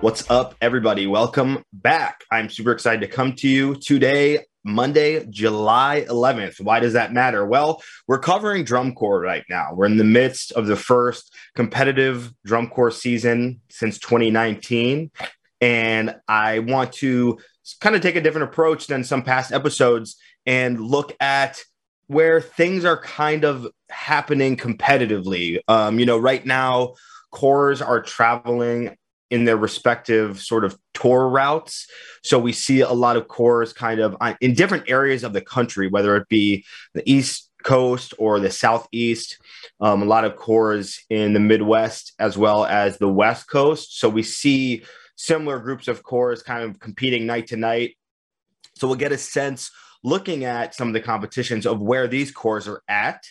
What's up, everybody? Welcome back. I'm super excited to come to you today, Monday, July 11th. Why does that matter? Well, we're covering drum corps right now. We're in the midst of the first competitive drum corps season since 2019. And I want to kind of take a different approach than some past episodes and look at where things are kind of happening competitively. Um, you know, right now, corps are traveling in their respective sort of tour routes. So we see a lot of corps kind of in different areas of the country, whether it be the East Coast or the Southeast. Um, a lot of corps in the Midwest as well as the West Coast. So we see similar groups of corps kind of competing night to night. So we'll get a sense looking at some of the competitions of where these corps are at.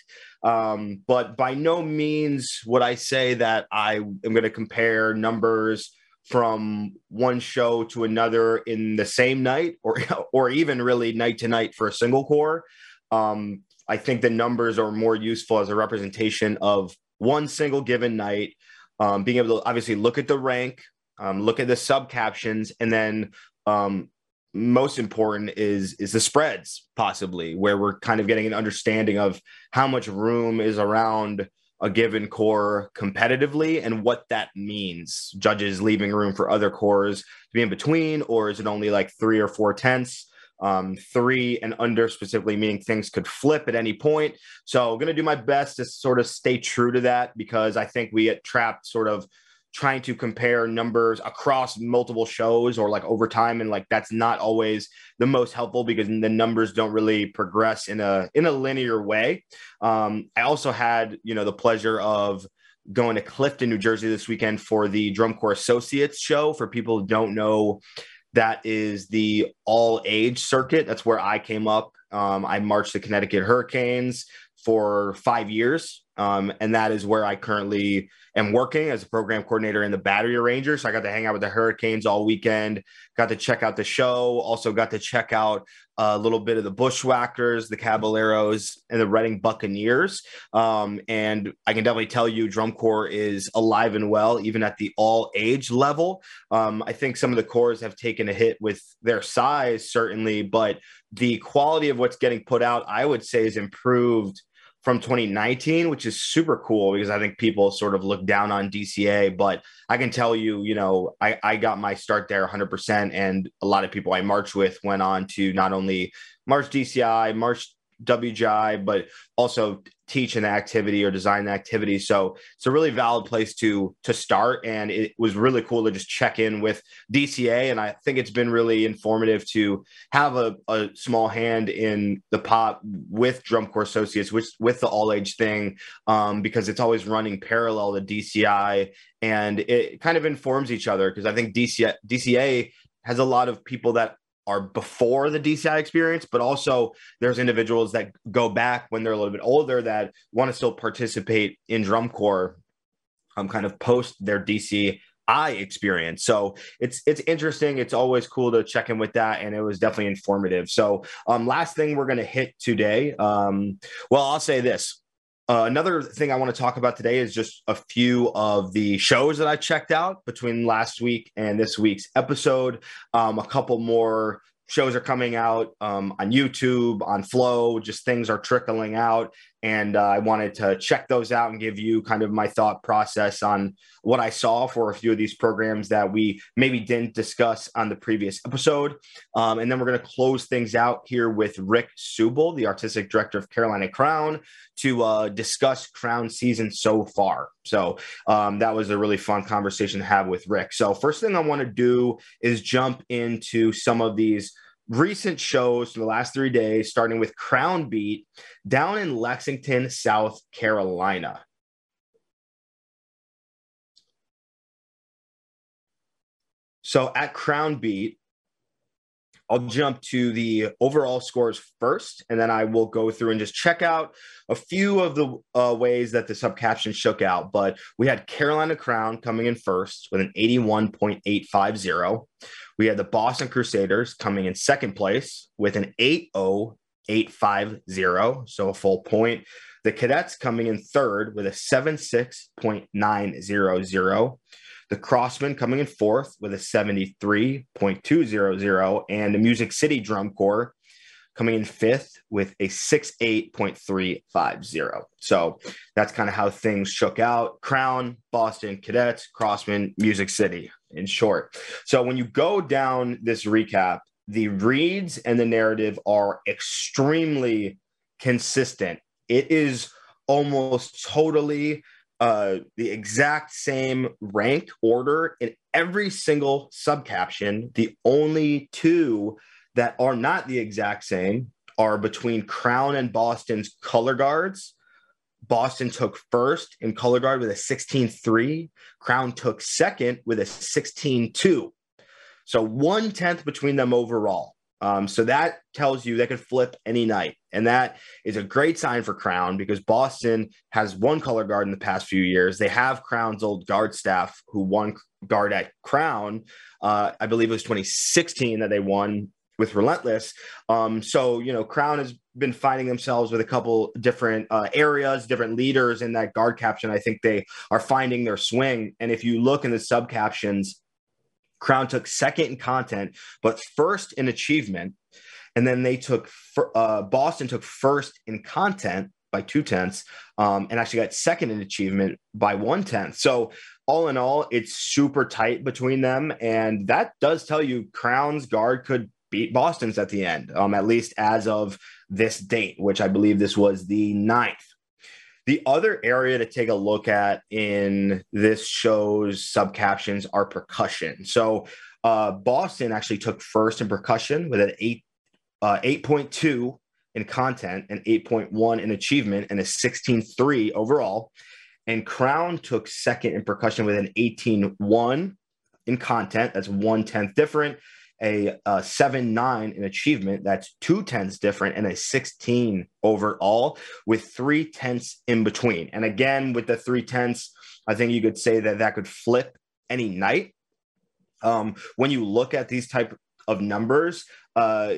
Um, but by no means would I say that I am going to compare numbers from one show to another in the same night or or even really night to night for a single corps. Um, I think the numbers are more useful as a representation of one single given night, um, being able to obviously look at the rank, um, look at the sub captions, and then um, most important is is the spreads possibly where we're kind of getting an understanding of how much room is around a given corps competitively and what that means. Judges leaving room for other corps to be in between or is it only like three or four tenths? Um, three and under specifically meaning things could flip at any point. So i'm going to do my best to sort of stay true to that because i think we get trapped sort of trying to compare numbers across multiple shows or like over time and like that's not always the most helpful because the numbers don't really progress in a in a linear way. Um, i also had you know the pleasure of going to clifton new jersey this weekend for the drum corps associates show. For people who don't know that is the all age circuit. That's where i came up. Um, i marched the connecticut hurricanes for five years. Um, and that is where I currently am working as a program coordinator in the Battery Rangers. So I got to hang out with the Hurricanes all weekend, got to check out the show, also got to check out a little bit of the Bushwackers, the Caballeros, and the Reading Buccaneers. Um, and I can definitely tell you, drum corps is alive and well, even at the all age level. Um, I think some of the corps have taken a hit with their size, certainly, but the quality of what's getting put out, I would say, is improved from 2019, which is super cool because I think people sort of look down on DCA. But I can tell you, you know, I, I got my start there 100%. And a lot of people I marched with went on to not only march DCI, march WGI, but also teach an activity or design an activity. So it's a really valid place to to start. And it was really cool to just check in with DCA. And I think it's been really informative to have a, a small hand in the pop with Drum Corps Associates, which with the all age thing, um, because it's always running parallel to DCI and it kind of informs each other. Because I think DCA, DCA has a lot of people that are before the DCI experience, but also there's individuals that go back when they're a little bit older that want to still participate in drum corps, um, kind of post their DCI experience. So it's it's interesting. It's always cool to check in with that, and it was definitely informative. So um, last thing we're gonna hit today. Um, well, I'll say this. Uh, another thing I want to talk about today is just a few of the shows that I checked out between last week and this week's episode. Um, a couple more shows are coming out um, on YouTube, on Flo, just things are trickling out. And uh, I wanted to check those out and give you kind of my thought process on what I saw for a few of these programs that we maybe didn't discuss on the previous episode. Um, and then we're going to close things out here with Rick Subel, the artistic director of Carolina Crown, to uh, discuss Crown season so far. So um, that was a really fun conversation to have with Rick. So, first thing I want to do is jump into some of these recent shows for the last three days, starting with Crown Beat down in Lexington, South Carolina. So at Crown Beat, I'll jump to the overall scores first, and then I will go through and just check out a few of the uh, ways that the subcaption shook out. But we had Carolina Crown coming in first with an 81.850. We had the Boston Crusaders coming in second place with an 80850, so a full point. The Cadets coming in third with a 76.900. The Crossmen coming in fourth with a 73.200. And the Music City Drum Corps coming in fifth with a 68.350. So that's kind of how things shook out. Crown, Boston, Cadets, Crossmen, Music City, in short. So when you go down this recap, the reads and the narrative are extremely consistent. It is almost totally uh, the exact same rank order in every single subcaption. The only two that are not the exact same are between Crown and Boston's color guards. Boston took first in color guard with a 16-3. Crown took second with a 16-2. So one tenth between them overall. Um, so that tells you they could flip any night. And that is a great sign for Crown because Boston has one color guard in the past few years. They have Crown's old guard staff who won guard at Crown. Uh, I believe it was 2016 that they won with Relentless. Um, so, you know, Crown has been finding themselves with a couple different uh, areas, different leaders in that guard caption. I think they are finding their swing. And if you look in the sub captions, Crown took second in content, but first in achievement. And then they took, uh, Boston took first in content by two tenths um, and actually got second in achievement by one tenth. So, all in all, it's super tight between them. And that does tell you Crown's guard could beat Boston's at the end, um, at least as of this date, which I believe this was the ninth. The other area to take a look at in this show's subcaptions are percussion. So uh, Boston actually took first in percussion with an eight uh, 8.2 in content and 8.1 in achievement and a 16.3 overall. And Crown took second in percussion with an 18.1 in content. That's one tenth different a, a seven nine in achievement. That's two tenths different and a 16 overall with three tenths in between. And again, with the three tenths, I think you could say that that could flip any night. Um, when you look at these type of numbers, uh,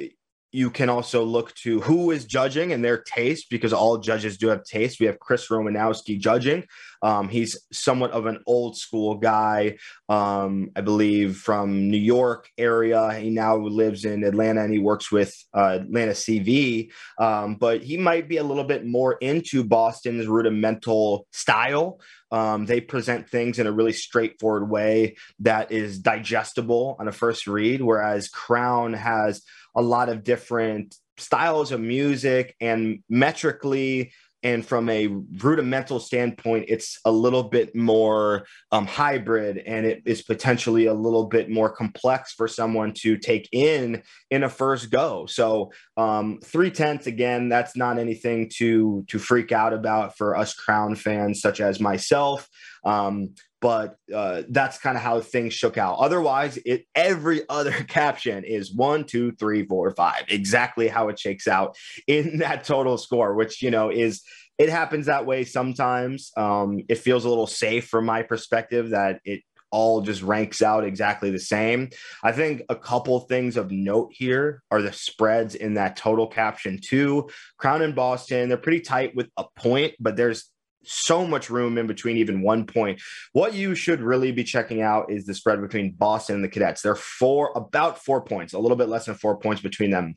you can also look to who is judging and their taste because all judges do have taste. We have Chris Romanowski judging. Um, he's somewhat of an old school guy, um, I believe, from New York area. He now lives in Atlanta and he works with uh, Atlanta CV. Um, but he might be a little bit more into Boston's rudimental style. Um, they present things in a really straightforward way that is digestible on a first read, whereas Crown has a lot of different styles of music and metrically and from a rudimental standpoint it's a little bit more um, hybrid and it is potentially a little bit more complex for someone to take in in a first go. So um, three tenths again that's not anything to to freak out about for us crown fans such as myself. Um, but uh, that's kind of how things shook out. Otherwise, it every other caption is one, two, three, four, five, exactly how it shakes out in that total score, which you know is it happens that way sometimes. Um, it feels a little safe from my perspective that it all just ranks out exactly the same. I think a couple things of note here are the spreads in that total caption too. Crown and Boston, they're pretty tight with a point, but there's so much room in between even one point. What you should really be checking out is the spread between Boston and the Cadets. They're four, about four points, a little bit less than four points between them.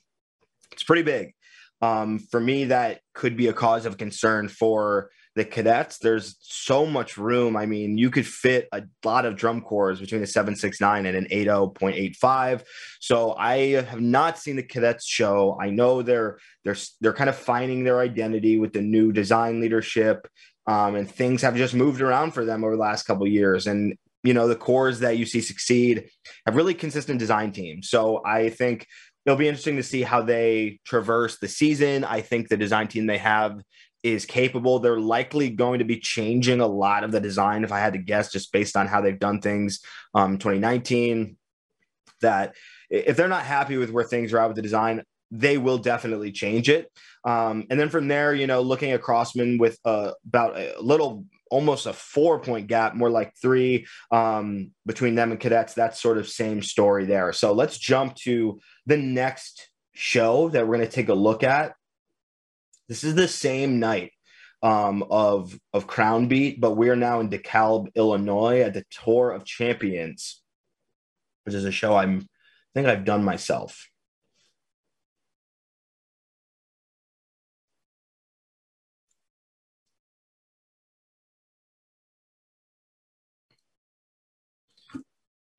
It's pretty big. Um, for me, that could be a cause of concern for the cadets. There's so much room. I mean, you could fit a lot of drum corps between a 769 and an 80.85. So I have not seen the cadets show. I know they're they're they're kind of finding their identity with the new design leadership. Um, and things have just moved around for them over the last couple years. And you know, the corps that you see succeed have really consistent design teams. So I think it'll be interesting to see how they traverse the season. I think the design team they have is capable. They're likely going to be changing a lot of the design, if I had to guess, just based on how they've done things um 2019. That if they're not happy with where things are at with the design, they will definitely change it. Um, and then from there, you know, looking at Crossmen with uh, about a little almost a four point gap, more like three um, between them and cadets. That's sort of same story there. So let's jump to the next show that we're going to take a look at. This is the same night um, of of Crown Beat, but we're now in DeKalb, Illinois, at the Tour of Champions, which is a show I'm I think I've done myself.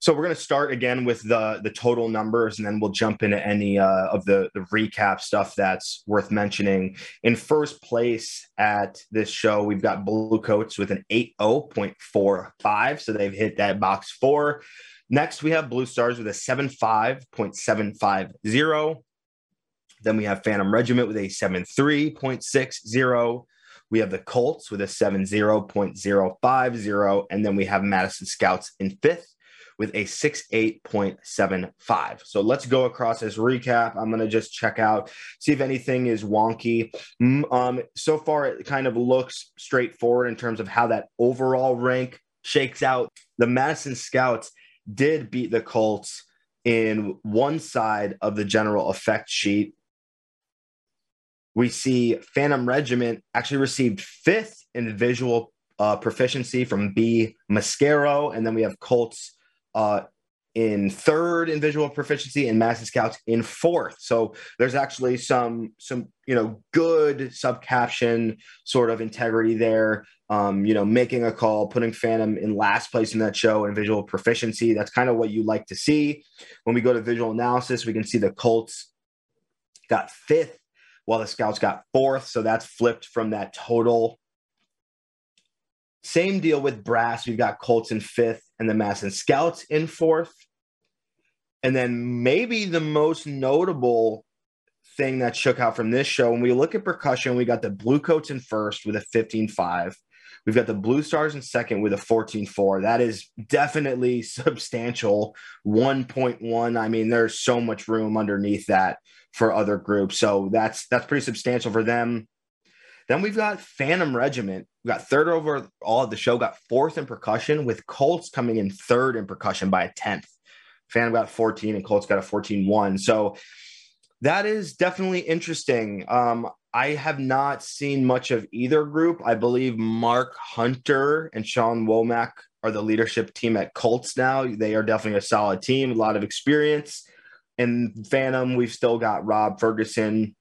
So we're going to start again with the the total numbers, and then we'll jump into any uh, of the the recap stuff that's worth mentioning. In first place at this show, we've got Blue Coats with an 80.45, so they've hit that box four. Next, we have Blue Stars with a seven 75.750. Then we have Phantom Regiment with a seven 73.60. We have the Colts with a 70.050. And then we have Madison Scouts in fifth with a 68.75. So let's go across this recap. I'm going to just check out, see if anything is wonky. Um, so far, it kind of looks straightforward in terms of how that overall rank shakes out. The Madison Scouts did beat the Colts in one side of the general effect sheet. We see Phantom Regiment actually received fifth in visual uh, proficiency from B. Mascaro, and then we have Colts uh, in third in visual proficiency and Madison Scouts in fourth. So there's actually some some you know good sub caption sort of integrity there. Um, you know, making a call, putting Phantom in last place in that show and visual proficiency. That's kind of what you like to see. When we go to visual analysis, we can see the Colts got fifth while the Scouts got fourth. So that's flipped from that total same deal with brass. We've got Colts in fifth and the Madison Scouts in fourth. And then maybe the most notable thing that shook out from this show, when we look at percussion, we got the Blue Coats in first with a 15-5. We've got the Blue Stars in second with a 14-4. That is definitely substantial. 1.1. I mean, there's so much room underneath that for other groups. So that's that's pretty substantial for them. Then we've got Phantom Regiment. We got third overall of the show, got fourth in percussion, with Colts coming in third in percussion by a tenth. Phantom got 14 and Colts got a 14 1. So that is definitely interesting. Um, I have not seen much of either group. I believe Mark Hunter and Sean Womack are the leadership team at Colts now. They are definitely a solid team, a lot of experience. And Phantom, we've still got Rob Ferguson,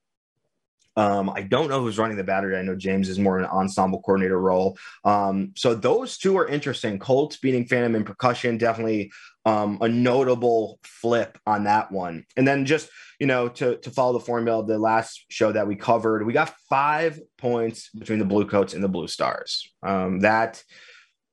um, I don't know who's running the battery. I know James is more an ensemble coordinator role. Um, so those two are interesting. Colts beating Phantom in percussion, definitely um, a notable flip on that one. And then just you know to to follow the formula of the last show that we covered, we got five points between the Blue Coats and the Blue Stars. Um, that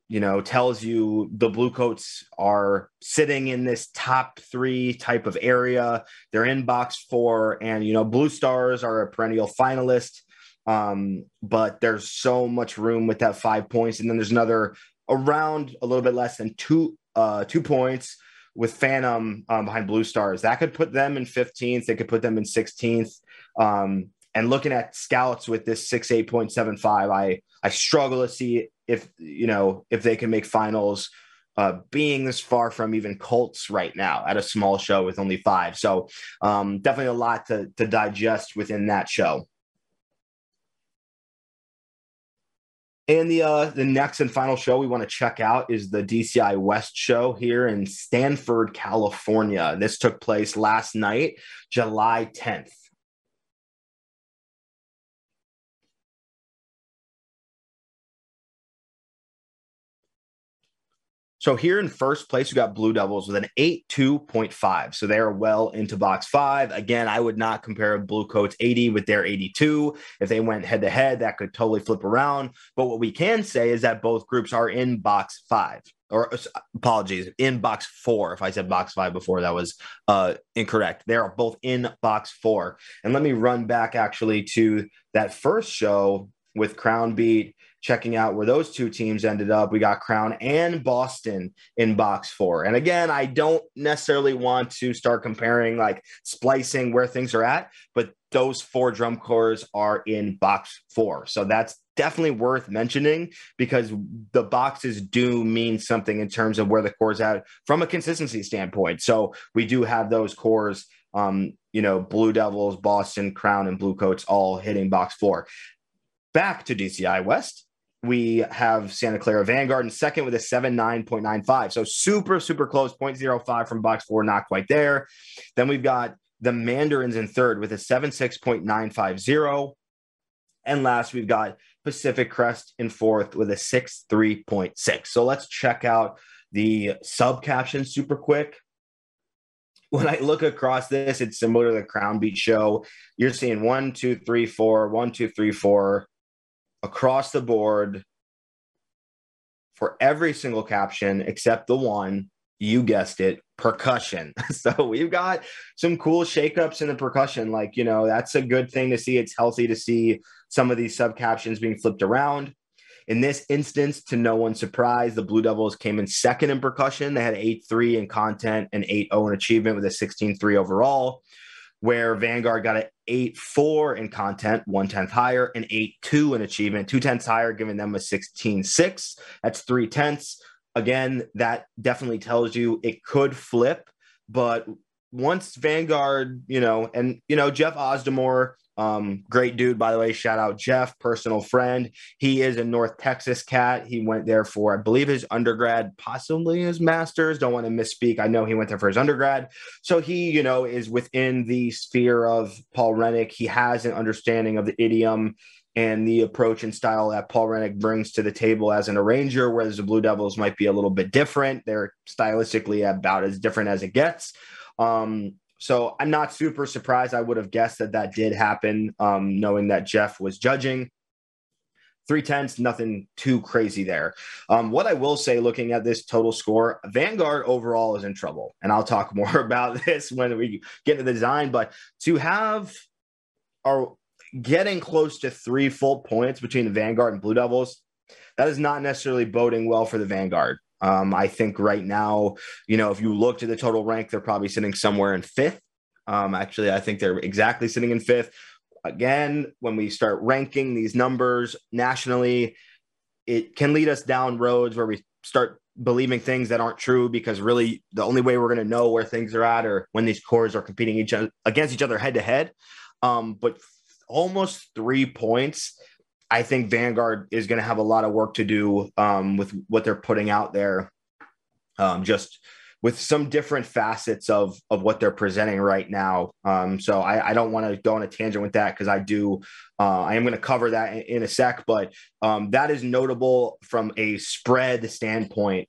you know, tells you the Blue Coats are sitting in this top three type of area. They're in box four, and you know, Blue Stars are a perennial finalist. Um, but there's so much room with that five points, and then there's another around a little bit less than two uh two points with Phantom um, behind Blue Stars. That could put them in 15th. They could put them in 16th. Um, and looking at scouts with this six eight point seven five, I I struggle to see if you know if they can make finals uh, being this far from even Colts right now at a small show with only five. So um, definitely a lot to, to digest within that show. And the uh, the next and final show we want to check out is the DCI West show here in Stanford, California. This took place last night, July 10th. So here in first place, we got Blue Devils with an 82.5. So they are well into box five. Again, I would not compare Blue Coats 80 with their 82. If they went head to head, that could totally flip around. But what we can say is that both groups are in box five. Or uh, apologies, in box four. If I said box five before, that was uh, incorrect. They are both in box four. And let me run back actually to that first show with Crown Beat checking out where those two teams ended up. We got Crown and Boston in box four. And again, I don't necessarily want to start comparing like splicing where things are at, but those four drum corps are in box four. So that's definitely worth mentioning because the boxes do mean something in terms of where the corps at from a consistency standpoint. So we do have those corps, um, you know, Blue Devils, Boston, Crown, and Blue Coats all hitting box four. Back to DCI West we have Santa Clara Vanguard in second with a 79.95. So super, super close, 0.05 from box four, not quite there. Then we've got the Mandarins in third with a 76.950. And last, we've got Pacific Crest in fourth with a 63.6. So let's check out the sub caption super quick. When I look across this, it's similar to the Crown Beat show. You're seeing one, two, three, four, one, two, three, four, across the board for every single caption except the one you guessed it percussion. So we've got some cool shakeups in the percussion. Like you know that's a good thing to see. It's healthy to see some of these sub captions being flipped around. In this instance to no one's surprise the blue devils came in second in percussion. They had 8-3 in content and 8-0 in achievement with a 16-3 overall where Vanguard got an 8 4 in content, one tenth higher, and 8 2 in achievement, two tenths higher, giving them a 16 6. That's three tenths. Again, that definitely tells you it could flip, but once Vanguard, you know, and you know, Jeff Osdemore um, great dude, by the way. Shout out Jeff, personal friend. He is a North Texas cat. He went there for, I believe, his undergrad, possibly his master's. Don't want to misspeak. I know he went there for his undergrad. So he, you know, is within the sphere of Paul Rennick. He has an understanding of the idiom and the approach and style that Paul Rennick brings to the table as an arranger, whereas the Blue Devils might be a little bit different. They're stylistically about as different as it gets. Um, so I'm not super surprised. I would have guessed that that did happen, um, knowing that Jeff was judging. Three tenths, nothing too crazy there. Um, what I will say, looking at this total score, Vanguard overall is in trouble. And I'll talk more about this when we get to the design. But to have our getting close to three full points between the Vanguard and Blue Devils, that is not necessarily boding well for the Vanguard. Um, I think right now, you know, if you look to the total rank, they're probably sitting somewhere in fifth. Um, actually, I think they're exactly sitting in fifth. Again, when we start ranking these numbers nationally, it can lead us down roads where we start believing things that aren't true because really the only way we're going to know where things are at or when these corps are competing each other against each other head to head. Um, but almost three points I think Vanguard is going to have a lot of work to do um, with what they're putting out there. Um, just with some different facets of of what they're presenting right now. Um, so I, I don't want to go on a tangent with that because I do. Uh, I am going to cover that in, in a sec, but um, that is notable from a spread standpoint.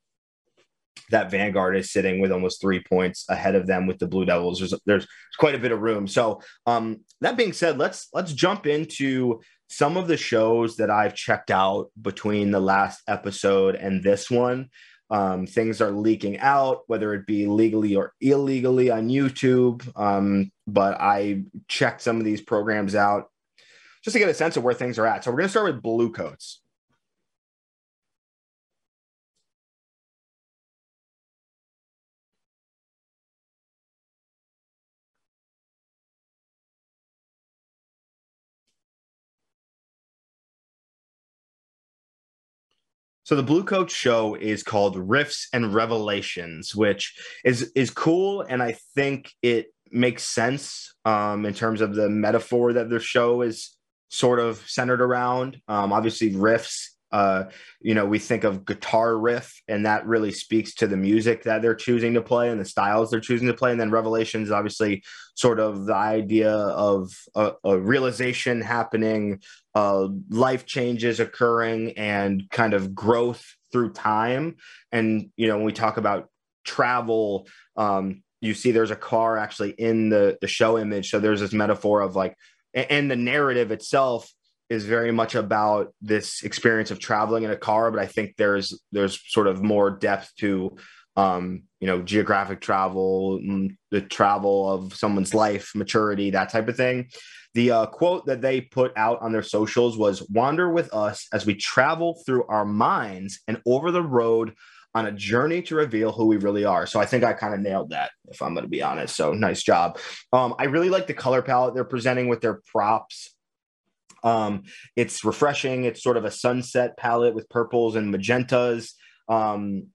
That Vanguard is sitting with almost three points ahead of them with the Blue Devils. There's there's quite a bit of room. So um, that being said, let's let's jump into some of the shows that I've checked out between the last episode and this one, um, things are leaking out, whether it be legally or illegally on YouTube. Um, but I checked some of these programs out just to get a sense of where things are at. So we're going to start with Blue So the Blue Coat show is called Riffs and Revelations, which is is cool, and I think it makes sense um, in terms of the metaphor that the show is sort of centered around. Um, obviously, riffs uh, you know, we think of guitar riff, and that really speaks to the music that they're choosing to play and the styles they're choosing to play. And then Revelations, obviously, sort of the idea of a, a realization happening, uh, life changes occurring, and kind of growth through time. And you know, when we talk about travel, um, you see there's a car actually in the the show image. So there's this metaphor of like, and the narrative itself is very much about this experience of traveling in a car, but I think there's there's sort of more depth to um, you know, geographic travel, mm, the travel of someone's life, maturity, that type of thing. The uh, quote that they put out on their socials was Wander with us as we travel through our minds and over the road on a journey to reveal who we really are. So I think I kind of nailed that, if I'm going to be honest. So nice job. Um, I really like the color palette they're presenting with their props. Um, it's refreshing. It's sort of a sunset palette with purples and magentas. Um,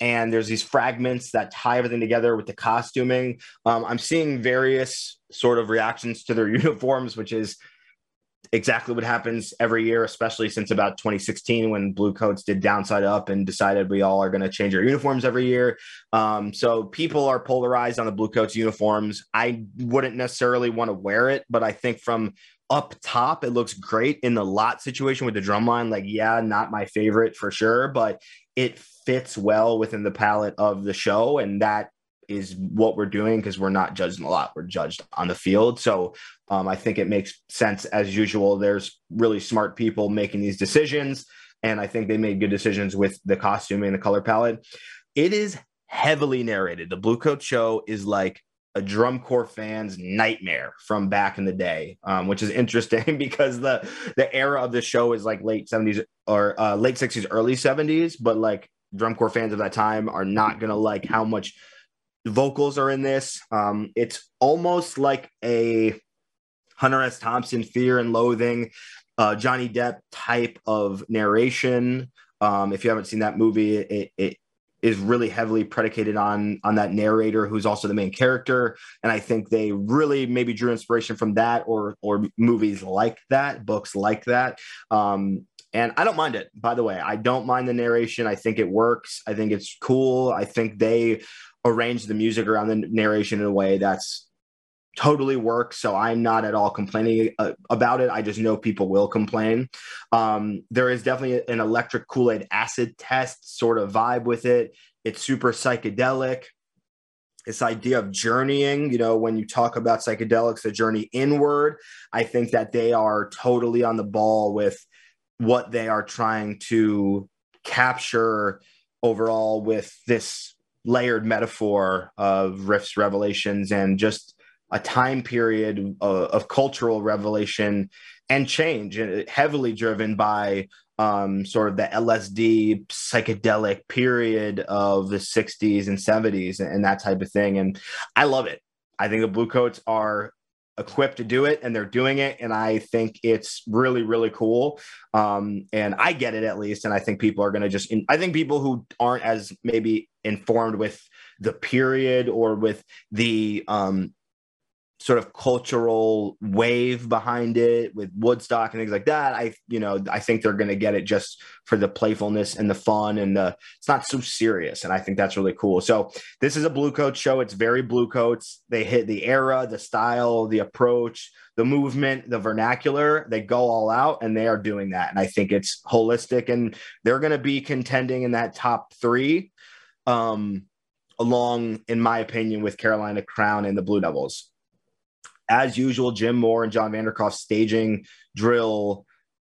and there's these fragments that tie everything together with the costuming. Um, I'm seeing various sort of reactions to their uniforms, which is exactly what happens every year, especially since about 2016 when Blue Coats did Downside Up and decided we all are going to change our uniforms every year. Um, so people are polarized on the Blue Coats uniforms. I wouldn't necessarily want to wear it, but I think from up top, it looks great in the lot situation with the drum line. Like, yeah, not my favorite for sure, but it fits well within the palette of the show. And that is what we're doing because we're not judged a lot. We're judged on the field. So um, I think it makes sense as usual. There's really smart people making these decisions. And I think they made good decisions with the costume and the color palette. It is heavily narrated. The Blue Coat Show is like a drum corps fan's nightmare from back in the day, um, which is interesting because the the era of the show is like late seventies or uh, late sixties, early seventies. But like drum corps fans of that time are not gonna like how much vocals are in this. Um, it's almost like a Hunter S. Thompson, Fear and Loathing, uh, Johnny Depp type of narration. Um, if you haven't seen that movie, it, it is really heavily predicated on on that narrator who's also the main character. And i think they really maybe drew inspiration from that or or movies like that books like that. Um and i don't mind it by the way. I don't mind the narration. I think it works. I think it's cool. I think they arrange the music around the narration in a way that's totally works. So I'm not at all complaining uh, about it. I just know people will complain. Um, there is definitely an electric Kool Aid acid test sort of vibe with it. It's super psychedelic. This idea of journeying, you know, when you talk about psychedelics, the journey inward, I think that they are totally on the ball with what they are trying to capture overall with this layered metaphor of riffs, revelations, and just a time period of, of cultural revelation and change, uh, heavily driven by um, sort of the LSD psychedelic period of the 60s and 70s and, and that type of thing. And I love it. I think the Bluecoats are equipped to do it and they're doing it and i think it's really really cool um, and i get it at least and i think people are going to just i think people who aren't as maybe informed with the period or with the um, sort of cultural wave behind it with Woodstock and things like that. I, you know, I think they're going to get it just for the playfulness and the fun and the, it's not so serious. And I think that's really cool. So this is a blue coat show. It's very blue coats. They hit the era, the style, the approach, the movement, the vernacular. They go all out and they are doing that. And I think it's holistic and they're going to be contending in that top three. Um, along, in my opinion, with Carolina Crown and the Blue Devils as usual, Jim Moore and Jon Vanderkolff staging, drill,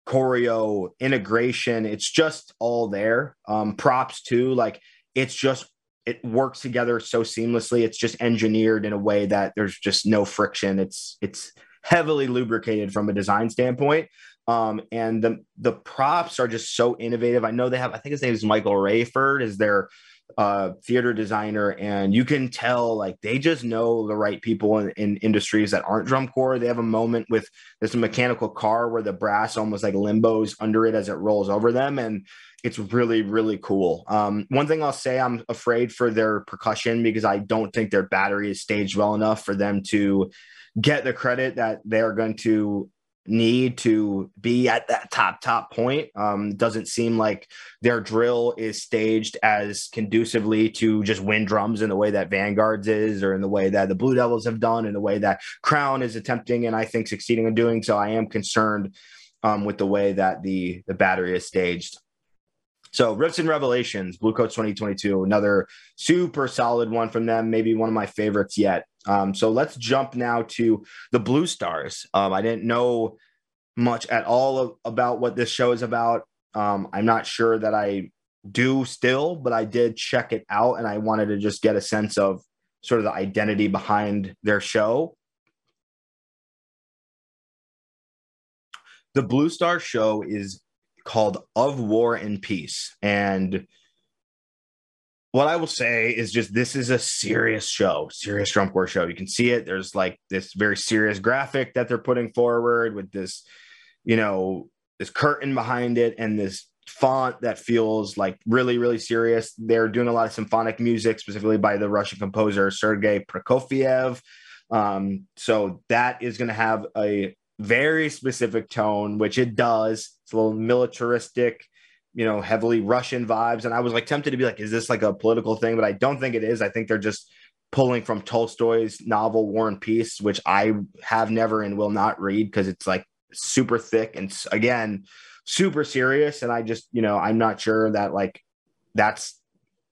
choreo, integration. It's just all there. Um, props too. Like it's just it works together so seamlessly. It's just engineered in a way that there's just no friction. It's it's heavily lubricated from a design standpoint. Um, and the the props are just so innovative. I know they have. I think his name is Michael Raiford. Is their uh, theater designer, and you can tell like they just know the right people in, in, industries that aren't drum corps. They have a moment with this mechanical car where the brass almost like limbos under it as it rolls over them, and it's really really cool. Um, one thing I'll say, I'm afraid for their percussion because I don't think their battery is staged well enough for them to get the credit that they're going to need to be at that top top point. Um, doesn't seem like their drill is staged as conducively to just win drums in the way that Vanguards is, or in the way that the Blue Devils have done, in the way that Crown is attempting and I think succeeding in doing. So I am concerned um, with the way that the the battery is staged. So Riffs and Revelations, Blue Coats 2022, another super solid one from them, maybe one of my favorites yet. Um, so let's jump now to the Blue Stars. Um, I didn't know much at all of, about what this show is about. Um, I'm not sure that I do still, but I did check it out and I wanted to just get a sense of sort of the identity behind their show. The Blue Star show is called Of War and Peace. And what I will say is just this is a serious show, serious drum corps show. You can see it. There's like this very serious graphic that they're putting forward with this, you know, this curtain behind it and this font that feels like really, really serious. They're doing a lot of symphonic music, specifically by the Russian composer Sergei Prokofiev. Um, so that is going to have a very specific tone, which it does. It's a little militaristic you know, heavily Russian vibes. And I was like tempted to be like, is this like a political thing? But I don't think it is. I think they're just pulling from Tolstoy's novel War and Peace, which I have never and will not read because it's like super thick and again, super serious. And I just, you know, I'm not sure that like that's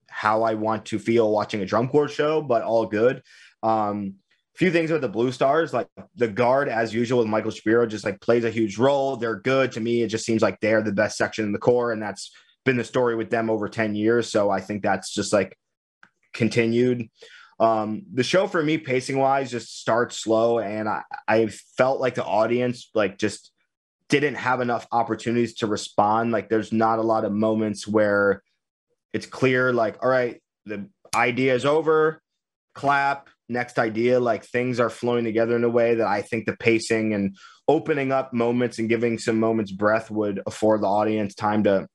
how I want to feel watching a drum corps show, but all good. Um, few things with the Blue Stars, like the guard, as usual with Michael Shapiro, just like plays a huge role. They're good to me. It just seems like they're the best section in the corps, and that's been the story with them over 10 years. So I think that's just like continued. Um, the show for me, pacing wise, just starts slow, and I, I felt like the audience like just didn't have enough opportunities to respond. Like there's not a lot of moments where it's clear, like, all right, the idea is over, clap, next idea like things are flowing together in a way that i think the pacing and opening up moments and giving some moments breath would afford the audience time to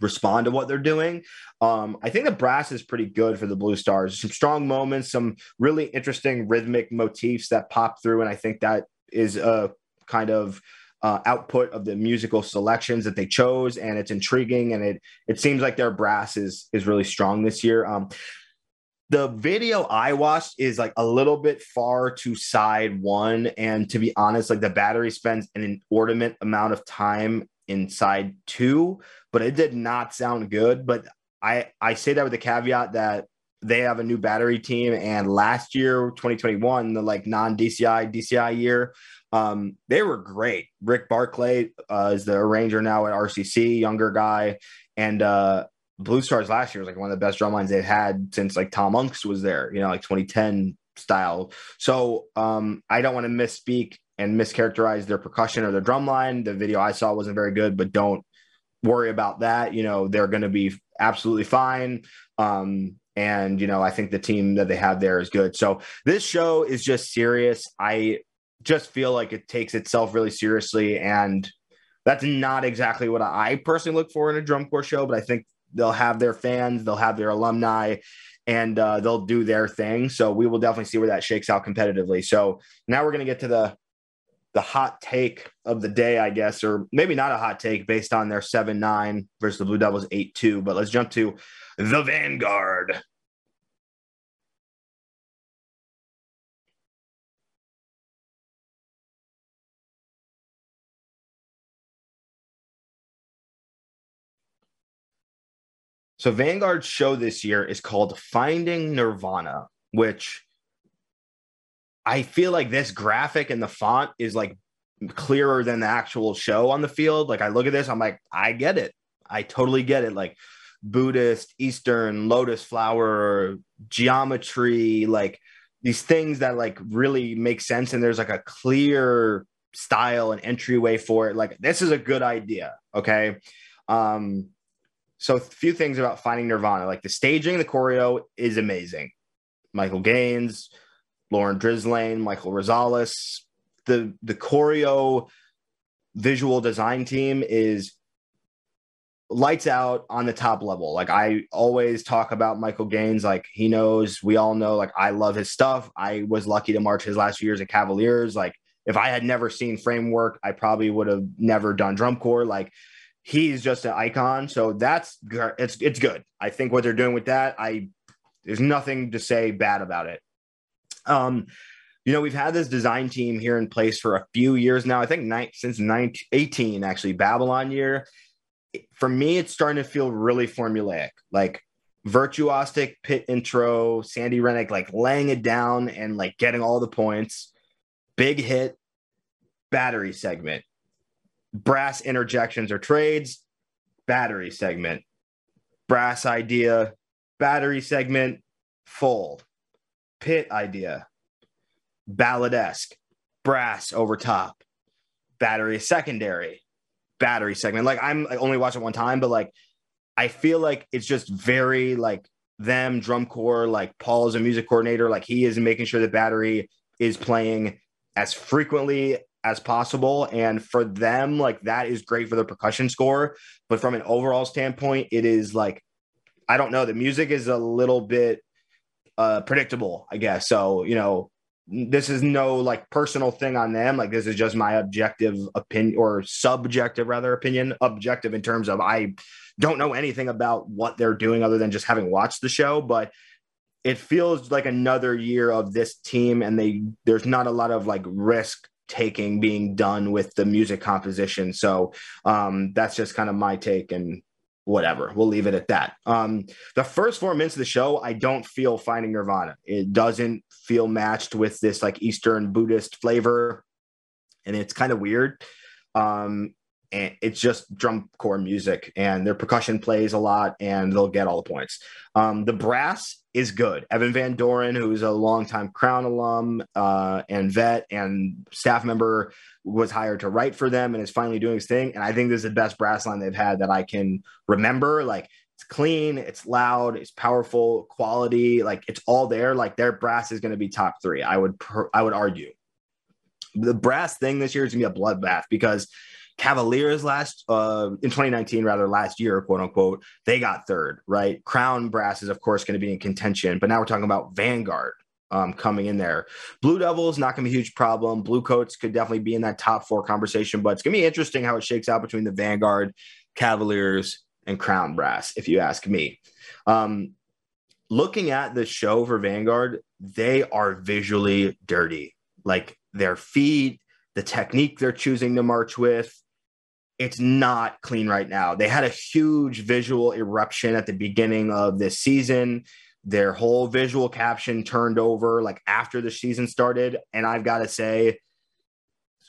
respond to what they're doing um, i think the brass is pretty good for the blue stars some strong moments some really interesting rhythmic motifs that pop through and i think that is a kind of uh, output of the musical selections that they chose, and it's intriguing. And it it seems like their brass is is really strong this year. Um, the video I watched is like a little bit far to side one. And to be honest, like the battery spends an inordinate amount of time inside two, but it did not sound good. But I, I say that with the caveat that they have a new battery team and last year 2021 the like non dci dci year um, they were great rick barclay uh, is the arranger now at rcc younger guy and uh, Blue Stars last year was like one of the best drum lines they've had since like Tom Unks was there, you know, like 2010 style. So um, I don't want to misspeak and mischaracterize their percussion or their drum line. The video I saw wasn't very good, but don't worry about that. You know, they're going to be absolutely fine. Um, and, you know, I think the team that they have there is good. So this show is just serious. I just feel like it takes itself really seriously. And that's not exactly what I personally look for in a drum corps show, but I think they'll have their fans, they'll have their alumni, and uh, they'll do their thing. So we will definitely see where that shakes out competitively. So now we're going to get to the the hot take of the day, I guess, or maybe not a hot take based on their seven nine versus the Blue Devils eight two. But let's jump to the Vanguard. So Vanguard's show this year is called Finding Nirvana, which I feel like this graphic and the font is like clearer than the actual show on the field. Like I look at this, I'm like, I get it. I totally get it. Like Buddhist, Eastern, lotus flower, geometry, like these things that like really make sense. And there's like a clear style and entryway for it. Like this is a good idea. Okay. Um, so a few things about finding Nirvana, like the staging, the choreo is amazing. Michael Gaines, Lauren Drislane, Michael Rosales, the the choreo visual design team is lights out on the top level. Like I always talk about Michael Gaines, like he knows, we all know, like I love his stuff. I was lucky to march his last few years at Cavaliers. Like if I had never seen Framework, I probably would have never done drum corps. Like he's just an icon. So that's it's it's good. I think what they're doing with that, I there's nothing to say bad about it. Um, you know, we've had this design team here in place for a few years now. I think since 19, 18, actually, Babylon year. For me, it's starting to feel really formulaic. Like virtuosic pit intro, Sandy Rennick like laying it down and like getting all the points. Big hit, battery segment, brass interjections or trades, battery segment, brass idea, battery segment, fold, pit idea, balladesque, brass over top, battery secondary, battery segment. Like I'm I only watched it one time, but like I feel like it's just very like them drum corps like paul is a music coordinator. Like he is making sure the battery is playing as frequently as possible. And for them like that is great for the percussion score. But from an overall standpoint it is like i don't know the music is a little bit uh predictable i guess. So you know this is no like personal thing on them. Like this is just my objective opinion or subjective rather opinion objective in terms of i don't know anything about what they're doing other than just having watched the show, but it feels like another year of this team and they there's not a lot of like risk taking being done with the music composition. So um that's just kind of my take and whatever. We'll leave it at that. Um the first 4 minutes of the show I don't feel finding Nirvana. It doesn't feel matched with this like Eastern Buddhist flavor and it's kind of weird. Um and it's just drum corps music and their percussion plays a lot and they'll get all the points. Um, the brass is good. Evan Van Doren, who's a longtime Crown alum uh, and vet and staff member, was hired to write for them and is finally doing his thing. And I think this is the best brass line they've had that I can remember. Like it's clean, it's loud, it's powerful, quality, like it's all there. Like their brass is going to be top three. I would I would argue. The brass thing this year is going to be a bloodbath because Cavaliers last uh, in 2019, rather last year, quote unquote, they got third, right? Crown Brass is of course going to be in contention, but now we're talking about Vanguard um, coming in there. Blue Devils not going to be a huge problem. Bluecoats could definitely be in that top four conversation, but it's going to be interesting how it shakes out between the Vanguard, Cavaliers, and Crown Brass, if you ask me. Um, looking at the show for Vanguard, they are visually dirty. Like their feet, the technique they're choosing to march with, it's not clean right now. They had a huge visual eruption at the beginning of this season. Their whole visual caption turned over like after the season started. And I've got to say,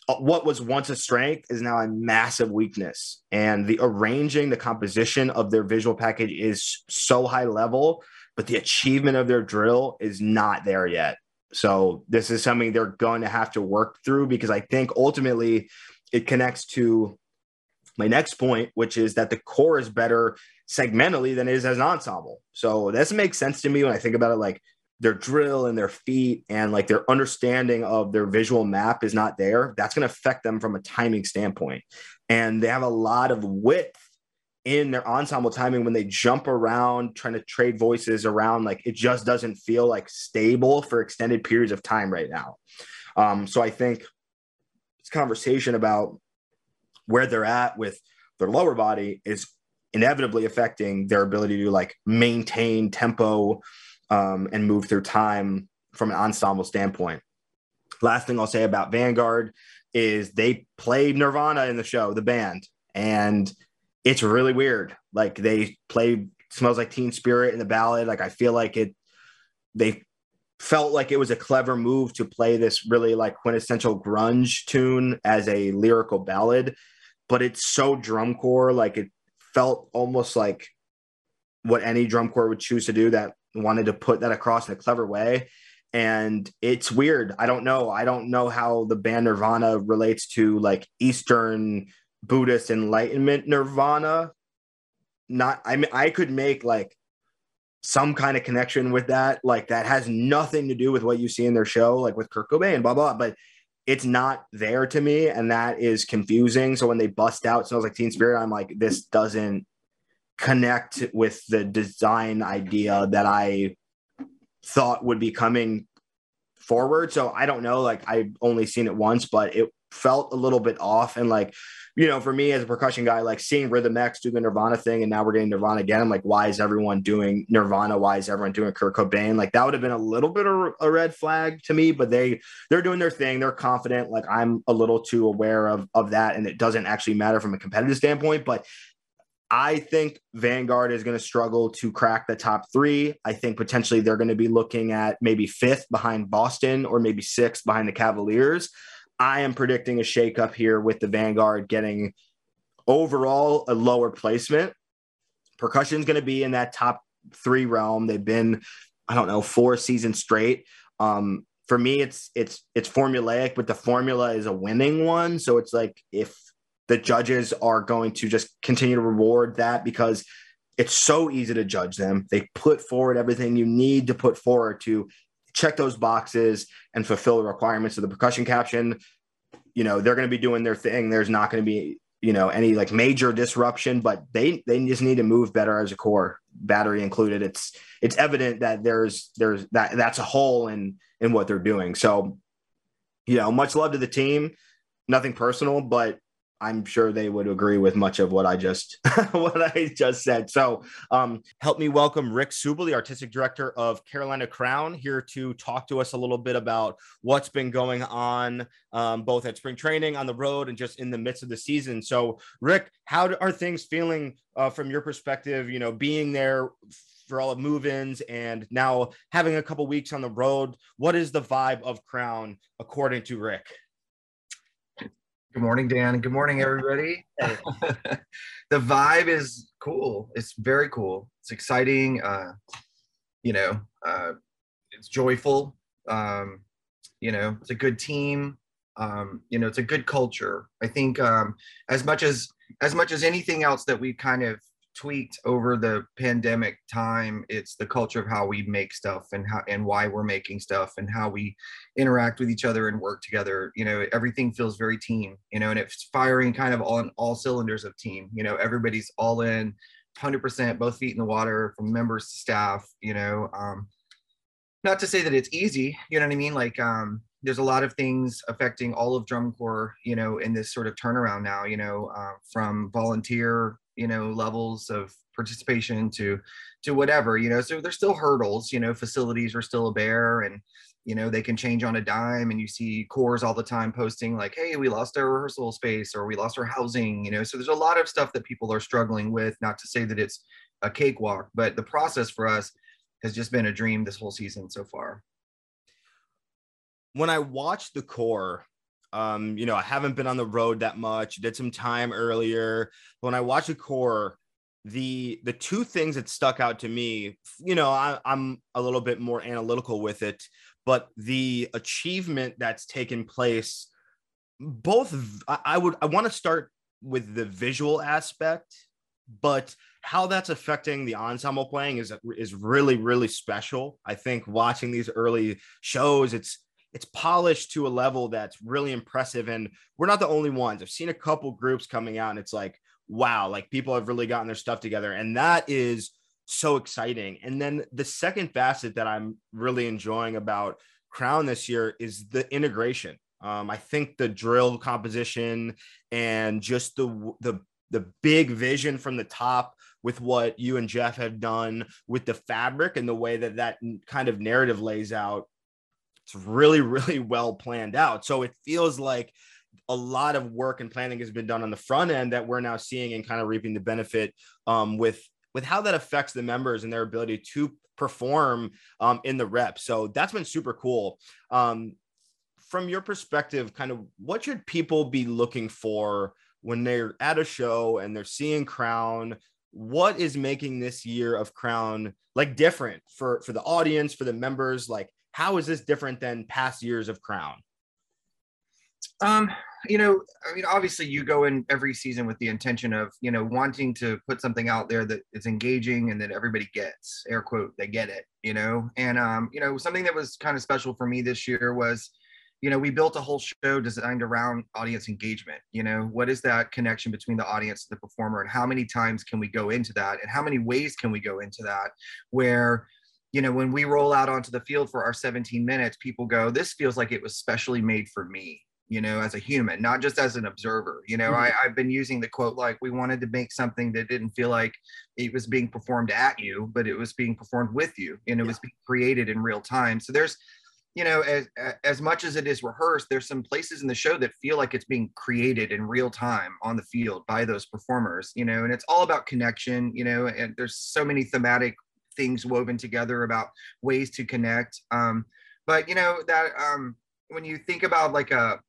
uh, what was once a strength is now a massive weakness. And the arranging, the composition of their visual package is so high level, but the achievement of their drill is not there yet. So this is something they're going to have to work through because I think ultimately it connects to my next point, which is that the corps is better segmentally than it is as an ensemble. So this makes sense to me when I think about it like their drill and their feet and like their understanding of their visual map is not there. That's going to affect them from a timing standpoint. And they have a lot of width in their ensemble timing when they jump around trying to trade voices around like it just doesn't feel like stable for extended periods of time right now um, so i think this conversation about where they're at with their lower body is inevitably affecting their ability to like maintain tempo um, and move through time from an ensemble standpoint. Last thing I'll say about Vanguard is they played Nirvana in the show, the band, and it's really weird. Like they play smells like Teen Spirit in the ballad. Like I feel like it, they felt like it was a clever move to play this really like quintessential grunge tune as a lyrical ballad but it's so drum corps. Like it felt almost like what any drum corps would choose to do that wanted to put that across in a clever way. And it's weird. I don't know. I don't know how the band Nirvana relates to like Eastern Buddhist Enlightenment Nirvana. Not, I mean, I could make like some kind of connection with that. Like that has nothing to do with what you see in their show, like with Kurt Cobain, blah, blah. But it's not there to me and that is confusing so when they bust out smells like teen spirit i'm like this doesn't connect with the design idea that i thought would be coming forward. So I don't know. Like I've only seen it once, but it felt a little bit off. And like, you know, for me as a percussion guy, like seeing Rhythm X do the Nirvana thing, and now we're getting Nirvana again. I'm like, why is everyone doing Nirvana? Why is everyone doing Kurt Cobain? Like that would have been a little bit of a red flag to me. But they they're doing their thing. They're confident. Like I'm a little too aware of of that, and it doesn't actually matter from a competitive standpoint. But I think Vanguard is going to struggle to crack the top three. I think potentially they're going to be looking at maybe fifth behind Boston or maybe sixth behind the Cavaliers. I am predicting a shakeup here with the Vanguard getting overall a lower placement. Percussion is going to be in that top three realm. They've been, I don't know, four seasons straight. Um, for me, it's it's it's formulaic, but the formula is a winning one. So it's like if the judges are going to just continue to reward that because it's so easy to judge them. They put forward everything you need to put forward to check those boxes and fulfill the requirements of the percussion caption. You know, they're going to be doing their thing. There's not going to be, you know, any like major disruption, but they they just need to move better as a corps, battery included. It's it's evident that there's there's that that's a hole in in what they're doing. So, you know, much love to the team. Nothing personal, but I'm sure they would agree with much of what I just what I just said. So, um, help me welcome Rick Subel, the artistic director of Carolina Crown, here to talk to us a little bit about what's been going on, um, both at spring training, on the road, and just in the midst of the season. So, Rick, how are things feeling uh, from your perspective? You know, being there for all of move-ins and now having a couple weeks on the road. What is the vibe of Crown according to Rick? Good morning, Dan. Good morning, everybody. the vibe is cool. It's very cool. It's exciting. Uh, you know, uh, it's joyful. Um, you know, it's a good team. Um, you know, it's a good culture. I think um, as much as as much as anything else that we kind of tweaked over the pandemic time it's the culture of how we make stuff and how and why we're making stuff and how we interact with each other and work together. You know everything feels very team you know and it's firing kind of on all cylinders of team. You know everybody's all in 100% both feet in the water from members to staff you know um not to say that it's easy you know what i mean? Like um there's a lot of things affecting all of drum corps you know in this sort of turnaround now you know uh, from volunteer you know levels of participation to to whatever you know so there's still hurdles you know facilities are still a bear and you know they can change on a dime and you see corps all the time posting like hey we lost our rehearsal space or we lost our housing you know so there's a lot of stuff that people are struggling with not to say that it's a cakewalk but the process for us has just been a dream this whole season so far when i watched the corps, um, you know, I haven't been on the road that much. Did some time earlier. When I watch a corps, the the two things that stuck out to me, you know, I, I'm a little bit more analytical with it, but the achievement that's taken place, both I, I would I want to start with the visual aspect, but how that's affecting the ensemble playing is is really really special. I think watching these early shows, it's it's polished to a level that's really impressive. And we're not the only ones. I've seen a couple groups coming out and it's like, wow, like people have really gotten their stuff together. And that is so exciting. And then the second facet that I'm really enjoying about Crown this year is the integration. Um, I think the drill composition and just the the the big vision from the top with what you and Jeff have done with the fabric and the way that that kind of narrative lays out it's really, really well planned out. So it feels like a lot of work and planning has been done on the front end that we're now seeing and kind of reaping the benefit um, with with how that affects the members and their ability to perform um, in the rep. So that's been super cool. Um, from your perspective, kind of what should people be looking for when they're at a show and they're seeing Crown? What is making this year of Crown like different for for the audience, for the members? Like how is this different than past years of Crown? Um, you know, I mean, obviously, you go in every season with the intention of, you know, wanting to put something out there that is engaging and that everybody gets. Air quote, they get it. You know, and um, you know, something that was kind of special for me this year was, you know, we built a whole show designed around audience engagement. You know, what is that connection between the audience and the performer, and how many times can we go into that, and how many ways can we go into that, where you know, when we roll out onto the field for our 17 minutes, people go, this feels like it was specially made for me, you know, as a human, not just as an observer. You know, mm-hmm. I, I've been using the quote like, we wanted to make something that didn't feel like it was being performed at you, but it was being performed with you and it yeah. was being created in real time. So there's, you know, as as much as it is rehearsed, there's some places in the show that feel like it's being created in real time on the field by those performers, you know, and it's all about connection, you know, and there's so many thematic things woven together about ways to connect. Um, but you know that um, when you think about like a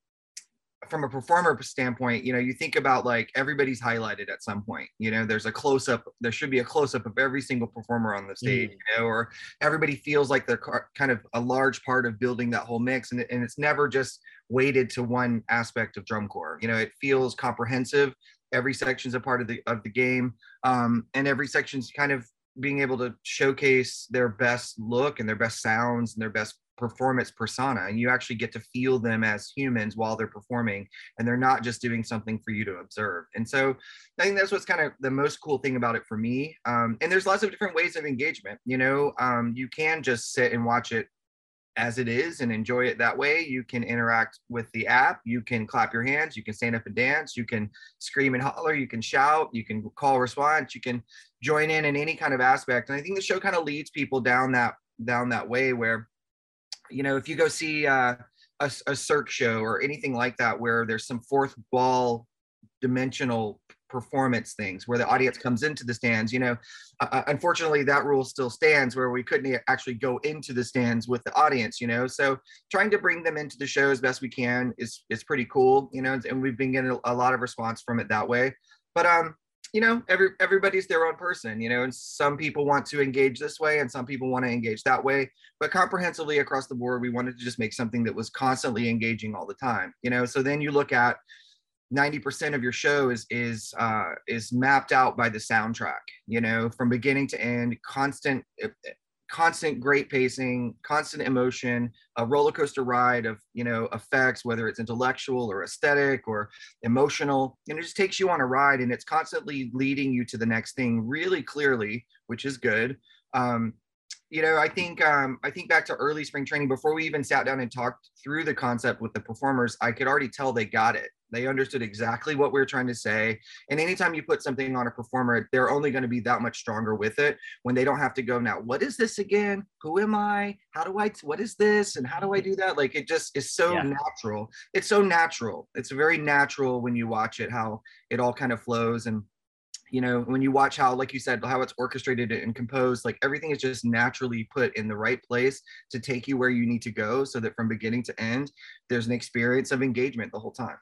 from a performer standpoint, you know, you think about like everybody's highlighted at some point. You know, there's a close up. There should be a close up of every single performer on the stage. Mm. You know, or everybody feels like they're kind of a large part of building that whole mix, and, and it's never just weighted to one aspect of drum corps. You know, it feels comprehensive. Every section's a part of the of the game, um, and every section's kind of being able to showcase their best look and their best sounds and their best performance persona. And you actually get to feel them as humans while they're performing and they're not just doing something for you to observe. And so i think that's what's kind of the most cool thing about it for me. Um, and there's lots of different ways of engagement you know? Um, you can just sit and watch it as it is and enjoy it that way. You can interact with the app. You can clap your hands. You can stand up and dance. You can scream and holler. You can shout. You can call response. You can join in in any kind of aspect. And I think the show kind of leads people down that down that way where, you know, if you go see uh, a, a Cirque show or anything like that, where there's some fourth wall dimensional performance things where the audience comes into the stands you know uh, uh, unfortunately that rule still stands where we couldn't actually go into the stands with the audience you know? So trying to bring them into the show as best we can is is pretty cool you know and we've been getting a lot of response from it that way. But um you know every everybody's their own person you know and some people want to engage this way and some people want to engage that way. But comprehensively across the board we wanted to just make something that was constantly engaging all the time you know? So then you look at 90% of your show is is uh, is mapped out by the soundtrack you know from beginning to end constant eh, eh, constant great pacing constant emotion a roller coaster ride of you know effects whether it's intellectual or aesthetic or emotional and it just takes you on a ride and it's constantly leading you to the next thing really clearly which is good um, you know, I think um, I think back to early spring training before we even sat down and talked through the concept with the performers. I could already tell they got it. They understood exactly what we were trying to say. And anytime you put something on a performer, they're only going to be that much stronger with it when they don't have to go now. What is this again? Who am I? How do I? What is this? And how do I do that? Like it just is so yeah. natural. It's so natural. It's very natural when you watch it how it all kind of flows and you know when you watch how like you said how it's orchestrated and composed like everything is just naturally put in the right place to take you where you need to go so that from beginning to end there's an experience of engagement the whole time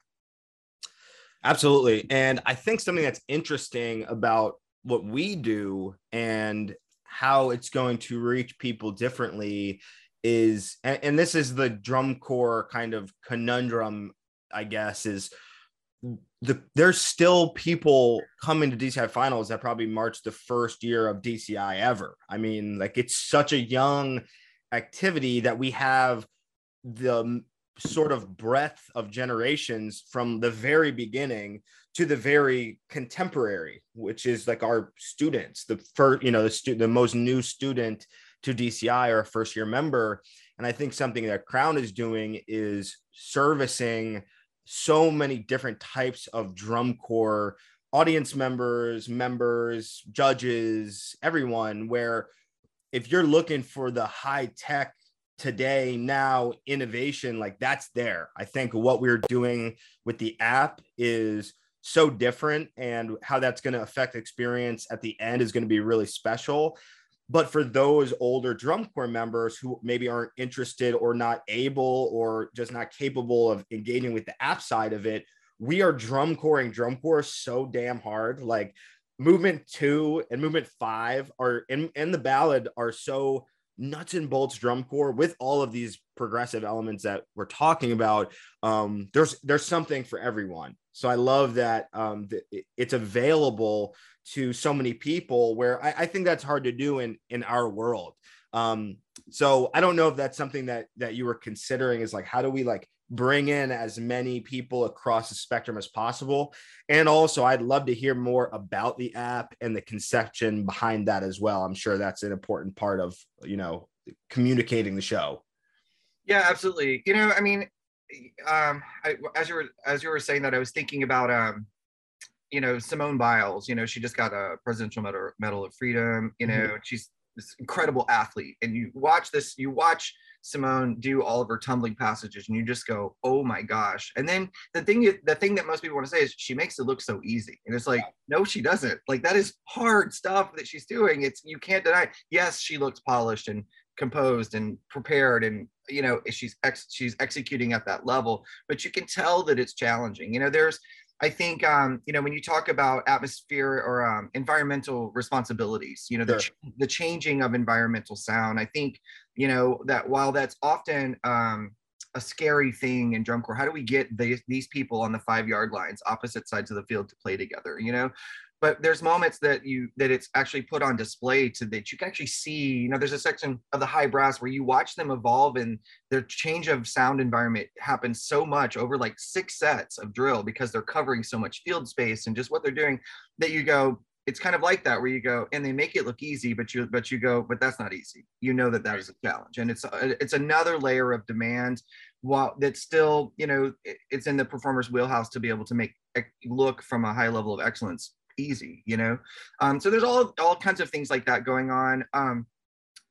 absolutely and i think something that's interesting about what we do and how it's going to reach people differently is and, and this is the drum corps kind of conundrum i guess is the there's still people coming to DCI finals that probably marched the first year of DCI ever. I mean, like it's such a young activity that we have the sort of breadth of generations from the very beginning to the very contemporary, which is like our students, the first, you know, the student, the most new student to DCI or a first year member. And I think something that Crown is doing is servicing so many different types of drum corps audience members, members, judges, everyone, where if you're looking for the high tech today, now innovation, like that's there. I think what we're doing with the app is so different and how that's going to affect experience at the end is going to be really special but for those older drum corps members who maybe aren't interested or not able or just not capable of engaging with the app side of it, we are drum coring drum corps so damn hard. Like movement two and movement five are in, in the ballad are so nuts and bolts drum corps with all of these progressive elements that we're talking about. Um, there's there's something for everyone. So I love that um, it's available to so many people where I, I, think that's hard to do in in our world um so i don't know if that's something that that you were considering is like how do we like bring in as many people across the spectrum as possible. And also, I'd love to hear more about the app and the conception behind that as well. I'm sure that's an important part of, you know, communicating the show. Yeah, absolutely. You know, I mean, um, I, as you were as you were saying that, I was thinking about um, you know, Simone Biles. You know, she just got a Presidential Medal, Medal of Freedom. You know, mm-hmm. she's this incredible athlete, and you watch this, you watch Simone do all of her tumbling passages, and you just go, "Oh my gosh!" And then the thing, the thing that most people want to say is she makes it look so easy, and it's like, no, she doesn't. Like that is hard stuff that she's doing. It's you can't deny. Yes, she looks polished and composed and prepared and you know she's ex- she's executing at that level but you can tell that it's challenging you know there's i think um you know when you talk about atmosphere or um, environmental responsibilities you know the, sure. the changing of environmental sound i think you know that while that's often um a scary thing in drum corps how do we get these, these people on the five yard lines opposite sides of the field to play together you know but there's moments that you that it's actually put on display to that you can actually see you know there's a section of the high brass where you watch them evolve and their change of sound environment happens so much over like six sets of drill because they're covering so much field space and just what they're doing that you go it's kind of like that where you go and they make it look easy but you but you go but that's not easy. You know that that is a challenge. And it's uh, it's another layer of demand while that's still you know it's in the performer's wheelhouse to be able to make look from a high level of excellence easy, you know? Um, so there's all, all kinds of things like that going on. Um,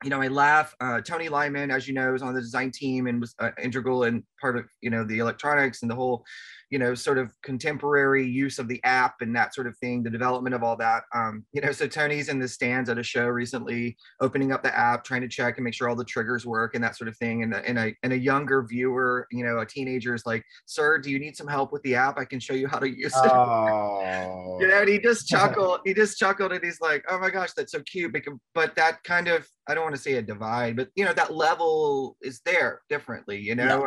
you know, I laugh. Uh, Tony Lyman, as you know, is on the design team and was uh, integral and part of, you know, the electronics and the whole you know, sort of contemporary use of the app and that sort of thing, the development of all that. Um, you know, so Tony's in the stands at a show recently, opening up the app, trying to check and make sure all the triggers work and that sort of thing. And, and a and a younger viewer, you know, a teenager is like, "Sir, do you need some help with the app? I can show you how to use it." Oh. you know, and he just chuckled. he just chuckled, and he's like, "Oh my gosh, that's so cute." But that kind of I don't want to say a divide, but you know, that level is there differently. You know. Yeah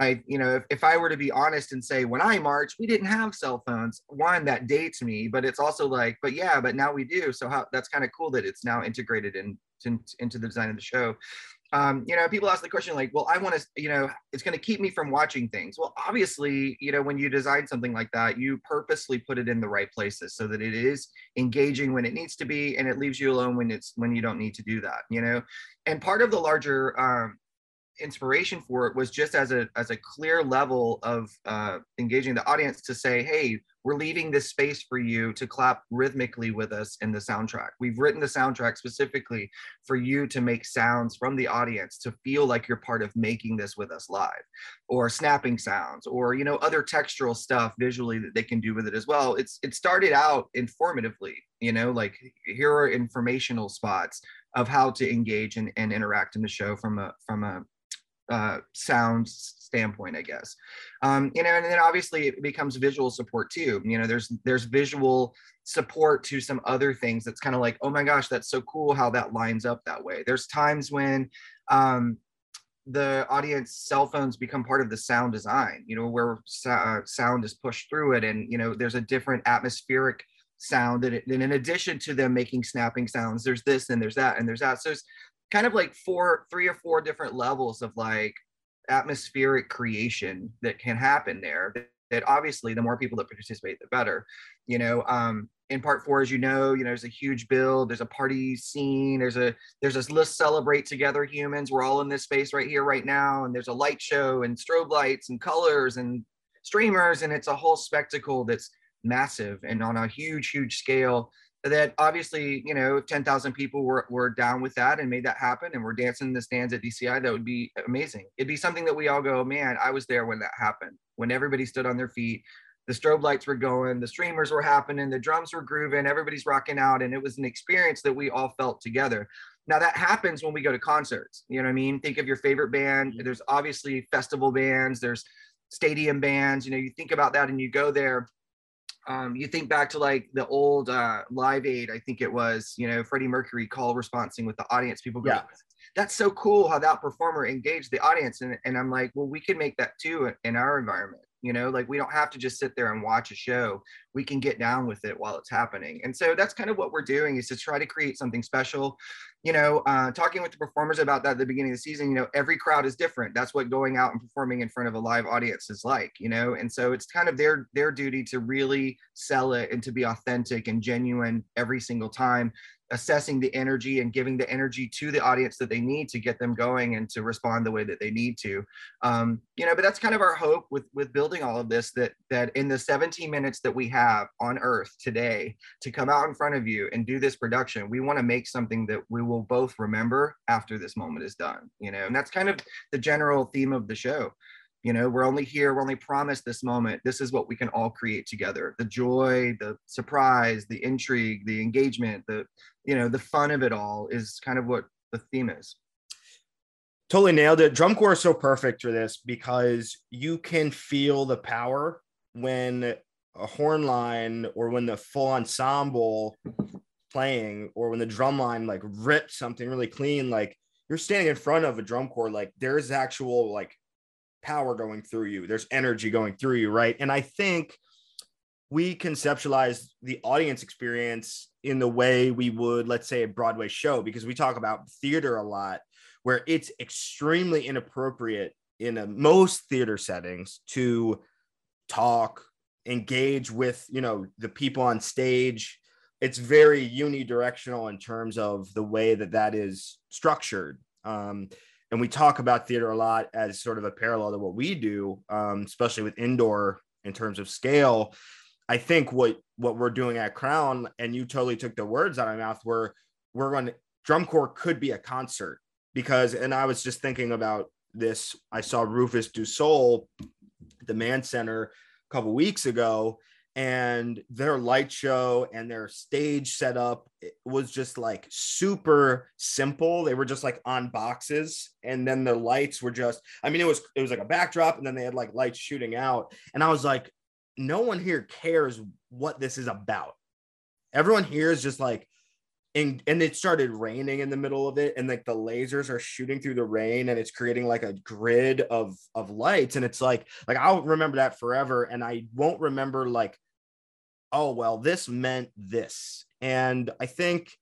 I, you know, if, if I were to be honest and say when I march, we didn't have cell phones. One that dates me, but it's also like, but yeah, but now we do. So how that's kind of cool that it's now integrated in, in, into the design of the show. Um, you know, people ask the question like, well, I want to, you know, it's going to keep me from watching things. Well, obviously, you know, when you design something like that, you purposely put it in the right places so that it is engaging when it needs to be, and it leaves you alone when it's when you don't need to do that. You know, and part of the larger um, inspiration for it was just as a as a clear level of uh, engaging the audience to say, hey, we're leaving this space for you to clap rhythmically with us in the soundtrack. We've written the soundtrack specifically for you to make sounds from the audience to feel like you're part of making this with us live, or snapping sounds, or you know other textural stuff visually that they can do with it as well. It's it started out informatively, you know, like here are informational spots of how to engage and, and interact in the show from a from a uh, sound standpoint, I guess. Um, you know, and then obviously it becomes visual support too. You know, there's there's visual support to some other things that's kind of like, oh my gosh, that's so cool how that lines up that way. There's times when um, the audience cell phones become part of the sound design. You know, where uh, sound is pushed through it, and you know, there's a different atmospheric sound and in addition to them making snapping sounds there's this and there's that and there's that so kind of like four, three or four different levels of like atmospheric creation that can happen there. That, that obviously, the more people that participate, the better. You know, um, in part four, as you know, you know, there's a huge build. There's a party scene. There's a there's this let's celebrate together humans. We're all in this space right here, right now. And there's a light show and strobe lights and colors and streamers, and it's a whole spectacle that's massive and on a huge, huge scale that obviously, you know, 10,000 people were, were down with that and made that happen and we're dancing in the stands at DCI, that would be amazing. It'd be something that we all go, man, I was there when that happened, when everybody stood on their feet, the strobe lights were going, the streamers were happening, the drums were grooving, everybody's rocking out. And it was an experience that we all felt together. Now that happens when we go to concerts. You know what I mean? Think of your favorite band. Mm-hmm. There's obviously festival bands, there's stadium bands. You know, you think about that and you go there um, you think back to like the old uh, Live Aid, I think it was, you know, Freddie Mercury call responding with the audience. People go, yeah. that's so cool how that performer engaged the audience. And, and I'm like, well, we can make that too in our environment. you know like we don't have to just sit there and watch a show we can get down with it while it's happening and so that's kind of what we're doing is to try to create something special you know uh, talking with the performers about that at the beginning of the season you know every crowd is different. That's what going out and performing in front of a live audience is like you know? And so it's kind of their their duty to really sell it and to be authentic and genuine every single time assessing the energy and giving the energy to the audience that they need to get them going and to respond the way that they need to. Um, you know but that's kind of our hope with with building all of this that that in the 17 minutes that we have on earth today to come out in front of you and do this production we want to make something that we will both remember after this moment is done you know? And that's kind of the general theme of the show you know we're only here we're only promised this moment. This is what we can all create together. The joy the surprise the intrigue the engagement the you know the fun of it all is kind of what the theme is. Totally nailed it. Drum corps is so perfect for this because you can feel the power when a horn line or when the full ensemble playing or when the drum line like rips something really clean like you're standing in front of a drum corps like there's actual like power going through you. There's energy going through you right? And i think we conceptualize the audience experience in the way we would let's say a broadway show because we talk about theater a lot where it's extremely inappropriate in a, most theater settings to talk engage with you know the people on stage. It's very unidirectional in terms of the way that that is structured. Um, and we talk about theater a lot as sort of a parallel to what we do, um, especially with indoor in terms of scale. I think what what we're doing at Crown, and you totally took the words out of my mouth, where we're going to drum corps could be a concert because, and I was just thinking about this. I saw Rufus Du Sol, the Mann Center, a couple weeks ago, and their light show and their stage setup was just like super simple. They were just like on boxes and then the lights were just i mean it was it was like a backdrop and then they had like lights shooting out and i was like no one here cares what this is about. Everyone here is just like and, and it started raining in the middle of it and like the lasers are shooting through the rain and it's creating like a grid of of lights and it's like like i'll remember that forever and i won't remember like oh well this meant this. And i think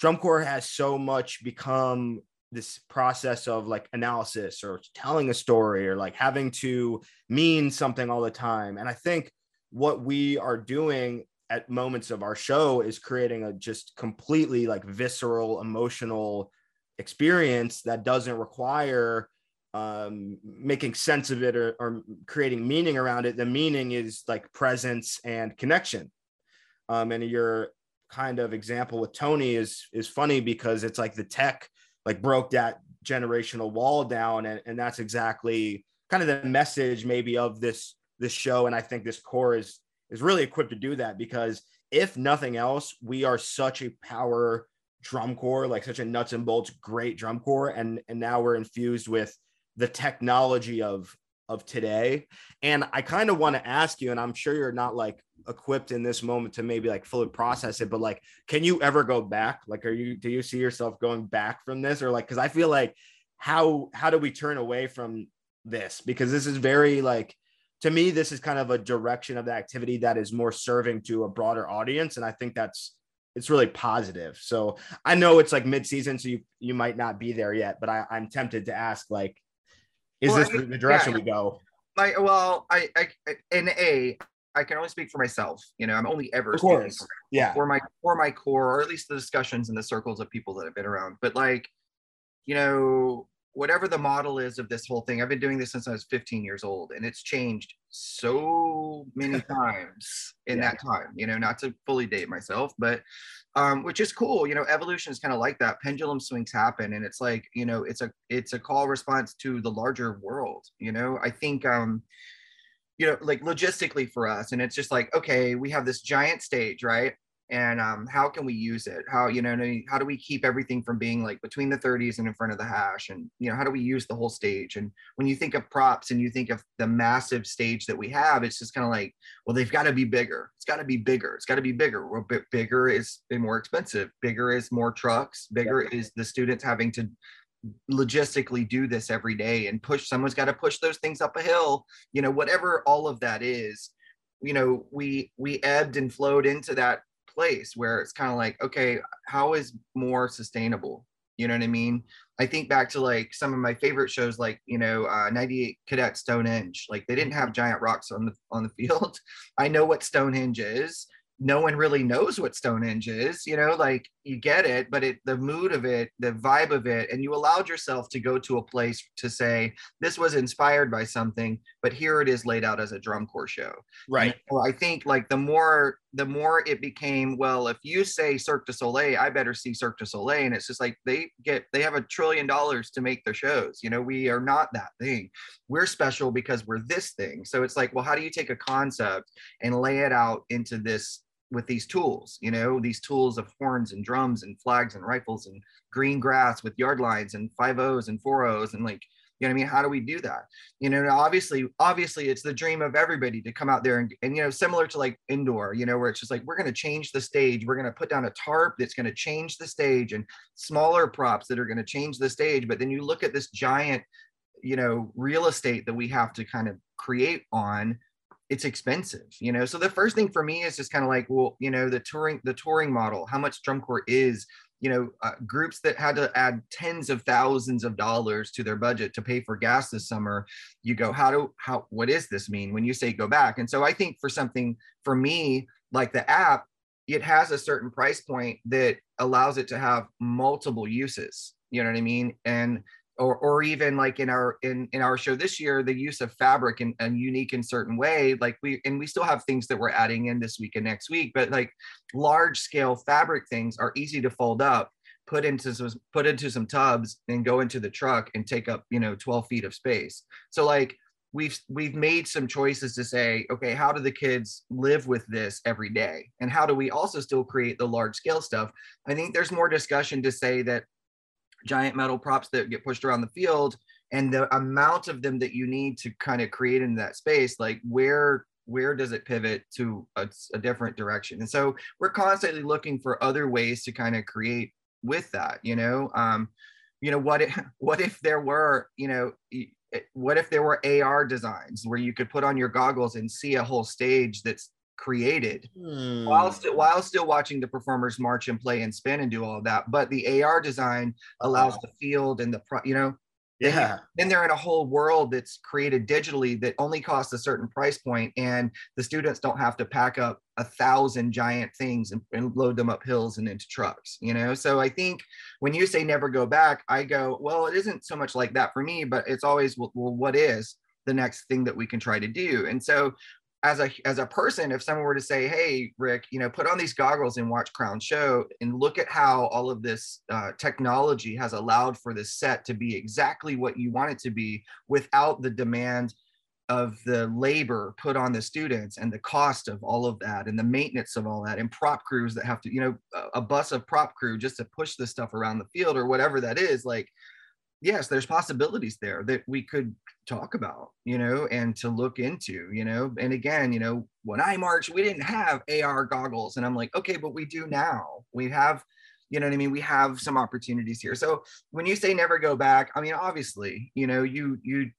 drum corps has so much become this process of like analysis or telling a story or like having to mean something all the time. And i think what we are doing at moments of our show is creating a just completely like visceral emotional experience that doesn't require um, making sense of it or, or, creating meaning around it. The meaning is like presence and connection. Um, and your kind of example with tony is is funny because it's like the tech like broke that generational wall down and, and that's exactly kind of the message maybe of this this show. And i think this corps is is really equipped to do that because if nothing else, we are such a power drum corps, like such a nuts and bolts great drum corps, and and now we're infused with the technology of of today. And I kind of want to ask you, and I'm sure you're not like equipped in this moment to maybe like fully process it, but like, can you ever go back? Like, are you do you see yourself going back from this, or like, because I feel like how how do we turn away from this? Because this is very like to me, this is kind of a direction of the activity that is more serving to a broader audience. And I think that's it's really positive. So I know it's like mid-season, so you you might not be there yet, but I, I'm tempted to ask, like, is well, this I the direction yeah, we go? Like, well, I, I in a I can only speak for myself. You know, I'm only ever speaking for, yeah. for my for my corps, or at least the discussions in the circles of people that have been around. But like, you know, whatever the model is of this whole thing, I've been doing this since I was 15 years old, and it's changed so many times in yeah. that time. You know, not to fully date myself, but um, which is cool. You know, evolution is kind of like that. Pendulum swings happen, and it's like you know, it's a it's a call response to the larger world. You know, I think um, you know, like logistically for us, and it's just like okay, we have this giant stage, right? And um, how can we use it? How you know how do we keep everything from being like between the 30s and in front of the hash? And you know how do we use the whole stage? And when you think of props and you think of the massive stage that we have it's just kind of like well they've got to be bigger. It's got to be bigger. It's got to be bigger. Well bit bigger is more expensive. Bigger is more trucks. Bigger is the students having to logistically do this every day and push someone's got to push those things up a hill you know whatever all of that is you know we we ebbed and flowed into that place where it's kind of like okay how is more sustainable? You know what i mean? I think back to like some of my favorite shows like you know uh, 98 cadet stonehenge. Like they didn't have giant rocks on the on the field. I know what stonehenge is. No one really knows what Stonehenge is, you know, like you get it, but it the mood of it, the vibe of it, and you allowed yourself to go to a place to say, this was inspired by something, but here it is laid out as a drum corps show. Right. So I think like the more the more it became, well, if you say Cirque du Soleil, I better see Cirque du Soleil. And it's just like they get they have a trillion dollars to make their shows. You know, we are not that thing. We're special because we're this thing. So it's like, well, how do you take a concept and lay it out into this with these tools, you know, these tools of horns and drums and flags and rifles and green grass with yard lines and five O's and four O's and like, you know what I mean? How do we do that? You know, obviously, obviously it's the dream of everybody to come out there and, and you know, similar to like indoor, you know, where it's just like, we're going to change the stage. We're going to put down a tarp that's going to change the stage and smaller props that are going to change the stage. But then you look at this giant, you know, real estate that we have to kind of create on it's expensive you know so the first thing for me is just kind of like well you know the touring the touring model how much drum corps is you know uh, groups that had to add tens of thousands of dollars to their budget to pay for gas this summer you go how do how what does this mean? When you say go back. And so i think for something for me like the app it has a certain price point that allows it to have multiple uses. You know what i mean? And or or even like in our in in our show this year the use of fabric in a unique in certain way like we and we still have things that we're adding in this week and next week but like large scale fabric things are easy to fold up put into some put into some tubs and go into the truck and take up you know 12 feet of space. So like we've we've made some choices to say okay how do the kids live with this every day? And how do we also still create the large scale stuff? I think there's more discussion to say that giant metal props that get pushed around the field and the amount of them that you need to kind of create in that space like where where does it pivot to a, a different direction? And so we're constantly looking for other ways to kind of create with that you know? Um you know what if what if there were you know what if there were ar designs where you could put on your goggles and see a whole stage that's created hmm. while still while still watching the performers march and play and spin and do all that. But the AR design allows the field and the pro, you know, yeah. Then they're in a whole world that's created digitally that only costs a certain price point, and the students don't have to pack up a thousand giant things and, and load them up hills and into trucks. You know, so I think when you say never go back, I go, well, it isn't so much like that for me, but it's always well, well what is the next thing that we can try to do. And so as a as a person if someone were to say hey rick you know put on these goggles and watch crown show and look at how all of this uh, technology has allowed for this set to be exactly what you want it to be without the demand of the labor put on the students and the cost of all of that and the maintenance of all that and prop crews that have to you know a bus of prop crew just to push this stuff around the field or whatever that is like yes there's possibilities there that we could talk about you know and to look into you know and again you know when i marched we didn't have ar goggles and i'm like okay but we do now. We have you know what i mean? We have some opportunities here. So when you say never go back i mean obviously you know you you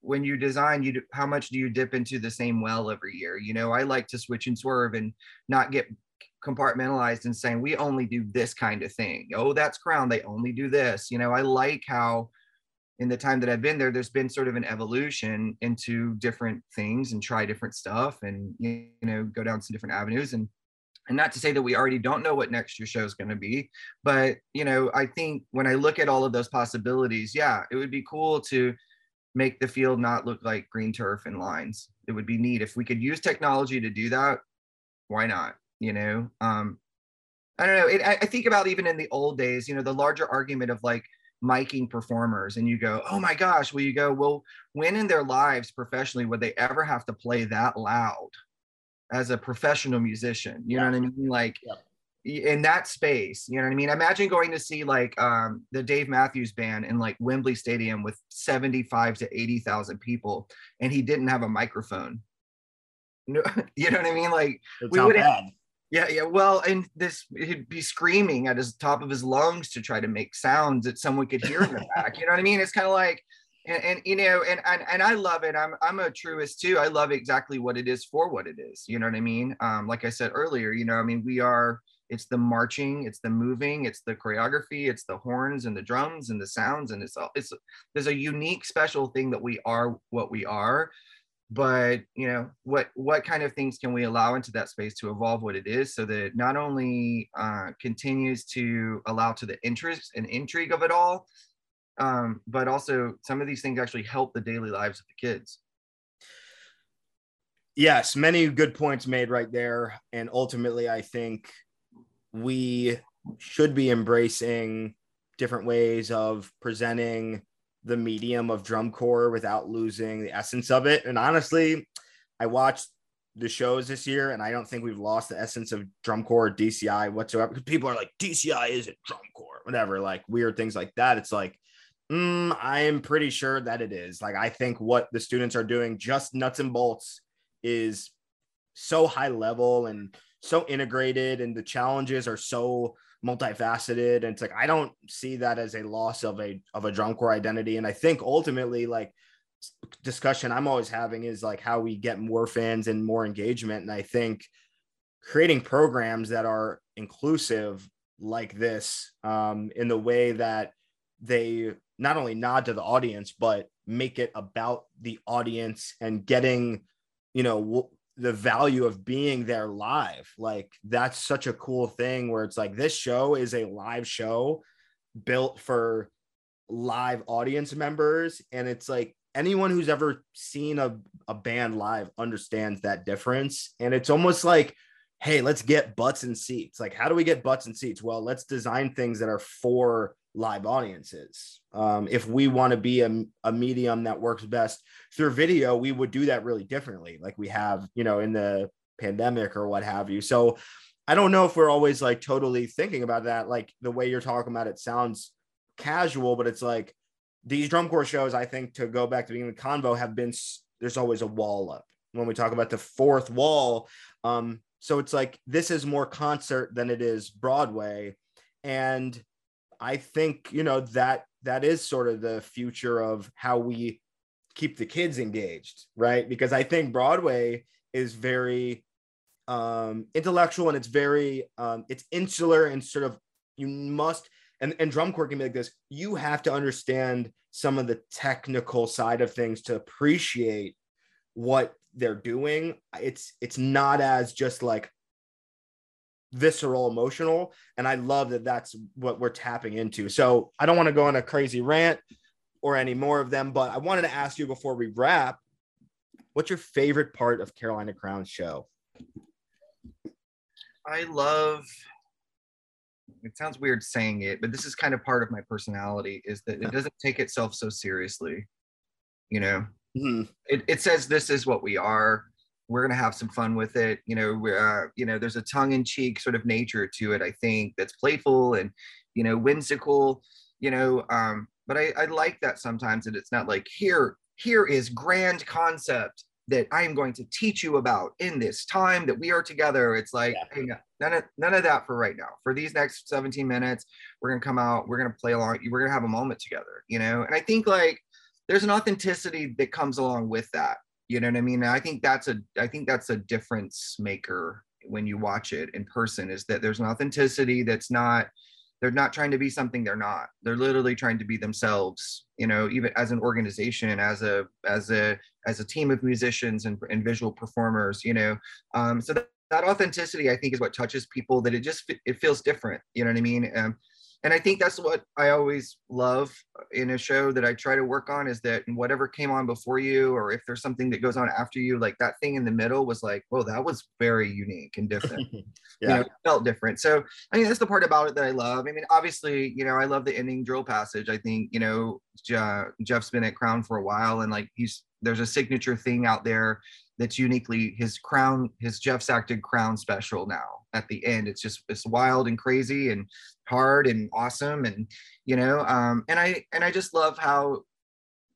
when you design you how much do you dip into the same well every year? You know i like to switch and swerve and not get compartmentalized and saying we only do this kind of thing oh that's crown they only do this you know i like how in the time that I've been there, there's been sort of an evolution into different things and try different stuff and you know go down some different avenues and and not to say that we already don't know what next year's show is going to be, but you know I think when I look at all of those possibilities, yeah, it would be cool to make the field not look like green turf and lines. It would be neat if we could use technology to do that. Why not? You know, um, I don't know. It, I, I think about even in the old days, you know, the larger argument of like miking performers and you go, oh my gosh, well, you go, well, when in their lives professionally would they ever have to play that loud as a professional musician? You yeah. know what I mean? Like yeah. in that space, you know what I mean? Imagine going to see like um, the Dave Matthews band in like Wembley Stadium with 75 to 80,000 people and he didn't have a microphone. No, you know what I mean? Like That's we would have Yeah, yeah. Well, and this he'd be screaming at his top of his lungs to try to make sounds that someone could hear in the back. You know what I mean? It's kind of like and, and, you know and, and and i love it i'm i'm a truist too i love exactly what it is for what it is you know what i mean um like i said earlier you know i mean we are it's the marching it's the moving it's the choreography it's the horns and the drums and the sounds and it's all it's there's a unique special thing that we are what we are but you know what what kind of things can we allow into that space to evolve what it is so that it not only uh, continues to allow to the interest and intrigue of it all um, but also some of these things actually help the daily lives of the kids? Yes many good points made right there and ultimately i think we should be embracing different ways of presenting the medium of drum corps without losing the essence of it. And honestly, I watched the shows this year and I don't think we've lost the essence of drum corps or DCI whatsoever. Because people are like, DCI isn't drum corps, whatever, like weird things like that. It's like, mm, I am pretty sure that it is. Like, I think what the students are doing, just nuts and bolts, is so high level and so integrated, and the challenges are so multifaceted and it's like i don't see that as a loss of a of a drum corps identity. And i think ultimately like discussion i'm always having is like how we get more fans and more engagement. And i think creating programs that are inclusive like this um, in the way that they not only nod to the audience but make it about the audience and getting you know the value of being there live. Like that's such a cool thing where it's like this show is a live show built for live audience members. And it's like anyone who's ever seen a, a band live understands that difference. And it's almost like, hey, let's get butts and seats. Like, how do we get butts and seats? Well, let's design things that are for live audiences. Um, if we want to be a, a medium that works best through video, we would do that really differently, like we have, you know, in the pandemic or what have you. So I don't know if we're always like totally thinking about that. Like the way you're talking about it sounds casual, but it's like these drum corps shows, I think, to go back to being the convo, have been there's always a wall up when we talk about the fourth wall. Um, so it's like this is more concert than it is Broadway. And I think, you know, that that is sort of the future of how we keep the kids engaged, right? Because I think Broadway is very um intellectual and it's very um it's insular and sort of you must and, and drum corps can be like this you have to understand some of the technical side of things to appreciate what they're doing it's it's not as just like visceral emotional and i love that that's what we're tapping into. So i don't want to go on a crazy rant or any more of them but i wanted to ask you before we wrap what's your favorite part of carolina crown's show? I love it sounds weird saying it but this is kind of part of my personality is that it doesn't take itself so seriously you know? Mm-hmm. it, it says this is what we are we're going to have some fun with it you know uh, you know there's a tongue-in-cheek sort of nature to it i think that's playful and you know whimsical you know um but I, I like that sometimes that it's not like here here is grand concept that i am going to teach you about in this time that we are together. It's like yeah. none of none of that for right now. For these next 17 minutes we're going to come out we're going to play along we're going to have a moment together you know? And i think like there's an authenticity that comes along with that you know what I mean? I think that's a I think that's a difference maker when you watch it in person is that there's an authenticity that's not they're not trying to be something they're not. They're literally trying to be themselves you know even as an organization as a as a as a team of musicians and, and visual performers you know? Um, so that, that authenticity i think is what touches people that it just it feels different you know what i mean? Um, and I think that's what I always love in a show that I try to work on is that whatever came on before you, or if there's something that goes on after you, like that thing in the middle was like, well, that was very unique and different. yeah. You know, felt different. So I mean, that's the part about it that I love. I mean, obviously, you know, I love the ending drill passage. I think, you know, Jeff's been at Crown for a while and like he's there's a signature thing out there that's uniquely his crown, his Jeff's acted crown special now at the end. It's just it's wild and crazy and hard and awesome. And you know, um, and I and I just love how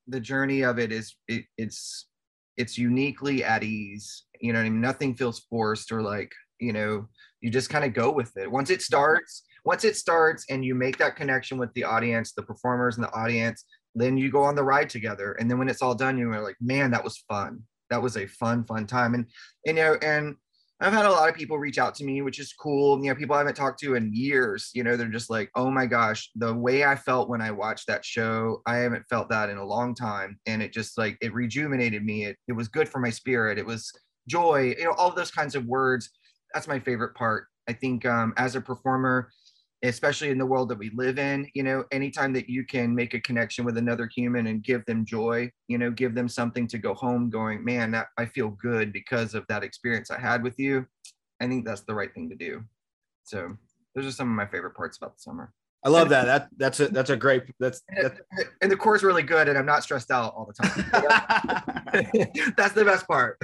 the journey of it is it, it's it's uniquely at ease. You know I mean? Nothing feels forced or like you know you just kind of go with it once it starts once it starts and you make that connection with the audience the performers and the audience then you go on the ride together and then when it's all done you're like man that was fun that was a fun fun time and you know and I've had a lot of people reach out to me, which is cool. You know, people I haven't talked to in years. You know, they're just like, oh my gosh, the way I felt when I watched that show, I haven't felt that in a long time. And it just like, it rejuvenated me. It, it was good for my spirit. It was joy, you know, all those kinds of words. That's my favorite part. I think um, as a performer, especially in the world that we live in you know anytime that you can make a connection with another human and give them joy you know give them something to go home going man that, i feel good because of that experience i had with you i think that's the right thing to do so those are some of my favorite parts about the summer I love that. That that's a that's a great that's, that's... and the core's really good and I'm not stressed out all the time. that's the best part.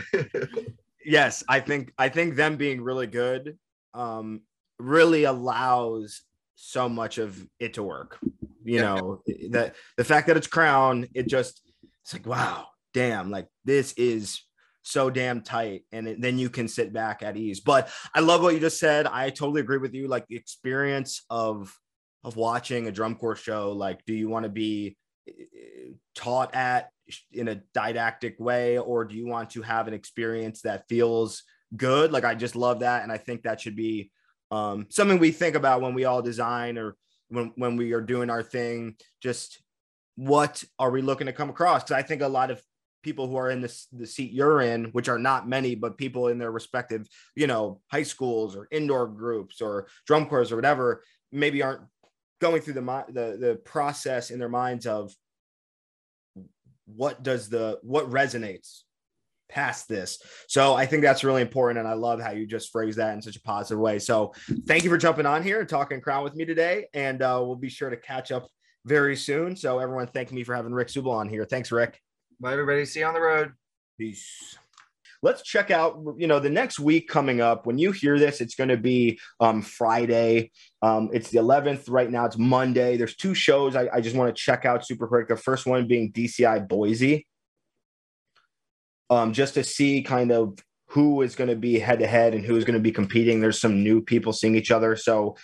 yes, I think I think them being really good um really allows so much of it to work. You know, that the fact that it's crown, it just it's like wow, damn, like this is so damn tight. And it, then you can sit back at ease. But i love what you just said. I totally agree with you. Like the experience of of watching a drum corps show like do you want to be eh, taught at in a didactic way? Or do you want to have an experience that feels good? Like i just love that. And i think that should be um, something we think about when we all design or when, when we are doing our thing. Just what are we looking to come across? Because i think a lot of people who are in this the seat you're in which are not many but people in their respective you know high schools or indoor groups or drum corps or whatever maybe aren't going through the the, the process in their minds of what does the what resonates past this. So I think that's really important. And I love how you just phrase that in such a positive way. So thank you for jumping on here and talking crown with me today. And uh, we'll be sure to catch up very soon. So everyone, thank me for having Rick Subel on here. Thanks, Rick. Bye, everybody. See you on the road. Peace. Let's check out, you know, the next week coming up. When you hear this, it's going to be um, Friday. Um, it's the 11th right now. It's Monday. There's two shows I, I just want to check out super quick. The first one being DCI Boise um, just to see kind of who is going to be head to head and who is going to be competing. There's some new people seeing each other. So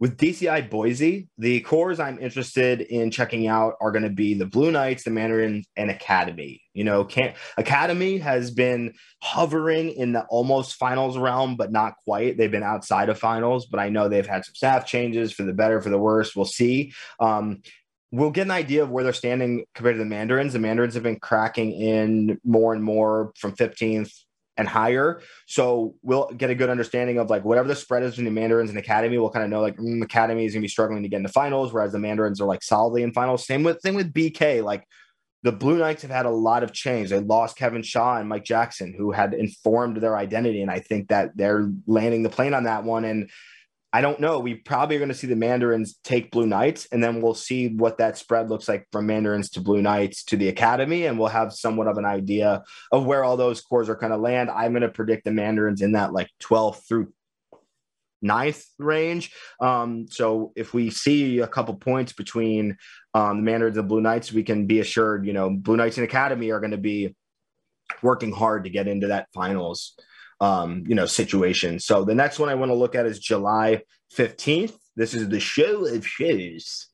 with DCI Boise, the corps I'm interested in checking out are going to be the Blue Knights, the Mandarin, and Academy. You know, can Academy has been hovering in the almost finals realm, but not quite. They've been outside of finals, but I know they've had some staff changes for the better, for the worse. We'll see. Um, we'll get an idea of where they're standing compared to the Mandarins. The Mandarins have been cracking in more and more from 15th and higher. So we'll get a good understanding of like whatever the spread is between the Mandarins and Academy. We'll kind of know like mm, Academy is going to be struggling to get into finals, whereas the Mandarins are like solidly in finals. Same with same with BK. Like the Blue Knights have had a lot of change. They lost Kevin Shaw and Mike Jackson, who had informed their identity, and I think that they're landing the plane on that one. And I don't know. We probably are going to see the Mandarins take Blue Knights, and then we'll see what that spread looks like from Mandarins to Blue Knights to the Academy, and we'll have somewhat of an idea of where all those corps are going to land. I'm going to predict the Mandarins in that like 12th through ninth range. Um, so if we see a couple points between um, the Mandarins and Blue Knights, we can be assured, you know, Blue Knights and Academy are going to be working hard to get into that finals um, you know, situation. So the next one I want to look at is July 15th. This is the show of shows,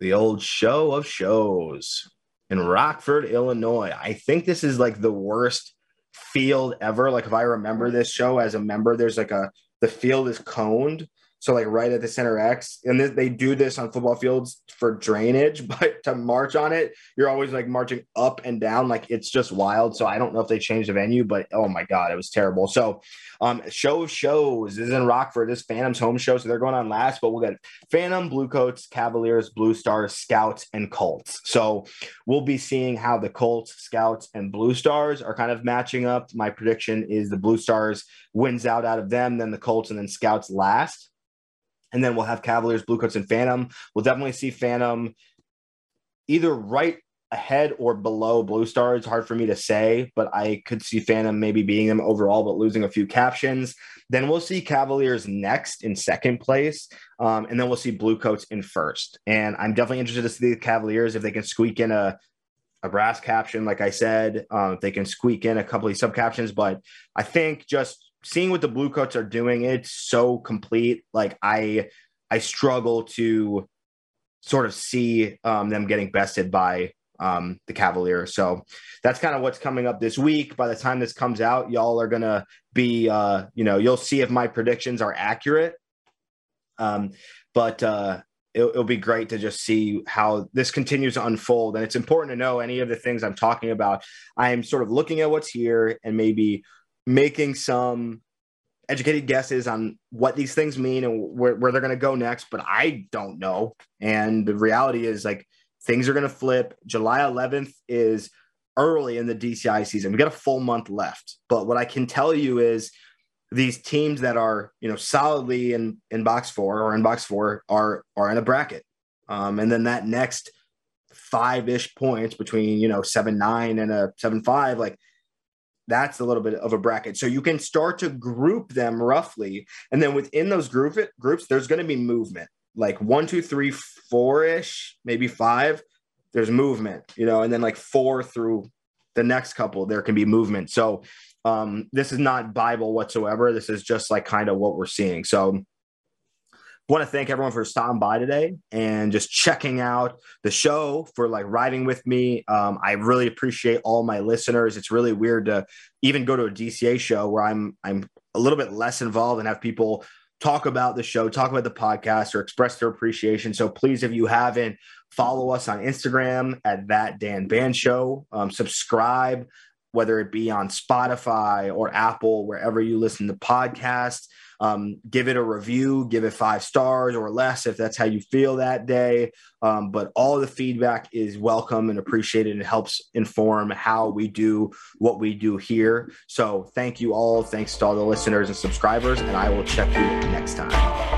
the old show of shows in Rockford, Illinois. I think this is like the worst field ever. Like if I remember this show as a member, there's like a the field is coned so like right at the center X, and th- they do this on football fields for drainage, but to march on it, you're always like marching up and down, like it's just wild. So I don't know if they changed the venue, but oh my god, it was terrible. So um, show shows this is in Rockford. This Phantom's home show, so they're going on last, but we'll get Phantom, Bluecoats, Cavaliers, Blue Stars, Scouts, and Colts. So we'll be seeing how the Colts, Scouts, and Blue Stars are kind of matching up. My prediction is the Blue Stars wins out out of them, then the Colts, and then Scouts last. And then we'll have Cavaliers, Bluecoats, and Phantom. We'll definitely see Phantom either right ahead or below Blue Star. It's hard for me to say, but I could see Phantom maybe beating them overall, but losing a few captions. Then we'll see Cavaliers next in second place. Um, and then we'll see Bluecoats in first. And I'm definitely interested to see the Cavaliers if they can squeak in a a brass caption, like I said, um, if they can squeak in a couple of sub captions. But I think just seeing what the Bluecoats are doing, it's so complete. Like I, I struggle to sort of see um, them getting bested by um, the Cavaliers. So that's kind of what's coming up this week. By the time this comes out, y'all are gonna be, uh, you know, you'll see if my predictions are accurate. Um, but uh, it'll, it'll, be great to just see how this continues to unfold. And it's important to know any of the things I'm talking about. I'm sort of looking at what's here and maybe making some educated guesses on what these things mean and where, where they're going to go next. But I don't know. And the reality is, like, things are going to flip. July 11th is early in the DCI season. We got a full month left. But what I can tell you is, these teams that are you know solidly in in box four or in box four are are in a bracket um, and then that next five ish points between you know seven nine and a seven five like that's a little bit of a bracket so you can start to group them roughly and then within those group it, groups there's going to be movement like one two three four ish maybe five there's movement you know and then like four through the next couple there can be movement so um, this is not Bible whatsoever. This is just like kind of what we're seeing. So want to thank everyone for stopping by today and just checking out the show for like riding with me. Um, I really appreciate all my listeners. It's really weird to even go to a DCA show where I'm I'm a little bit less involved and have people talk about the show, talk about the podcast, or express their appreciation. So please, if you haven't, follow us on Instagram at that Dan Band Show. Um, subscribe whether it be on Spotify or Apple, wherever you listen to podcasts. Um, give it a review, give it five stars or less if that's how you feel that day. Um, but all the feedback is welcome and appreciated and helps inform how we do what we do here. So thank you all. Thanks to all the listeners and subscribers, and I will check you next time.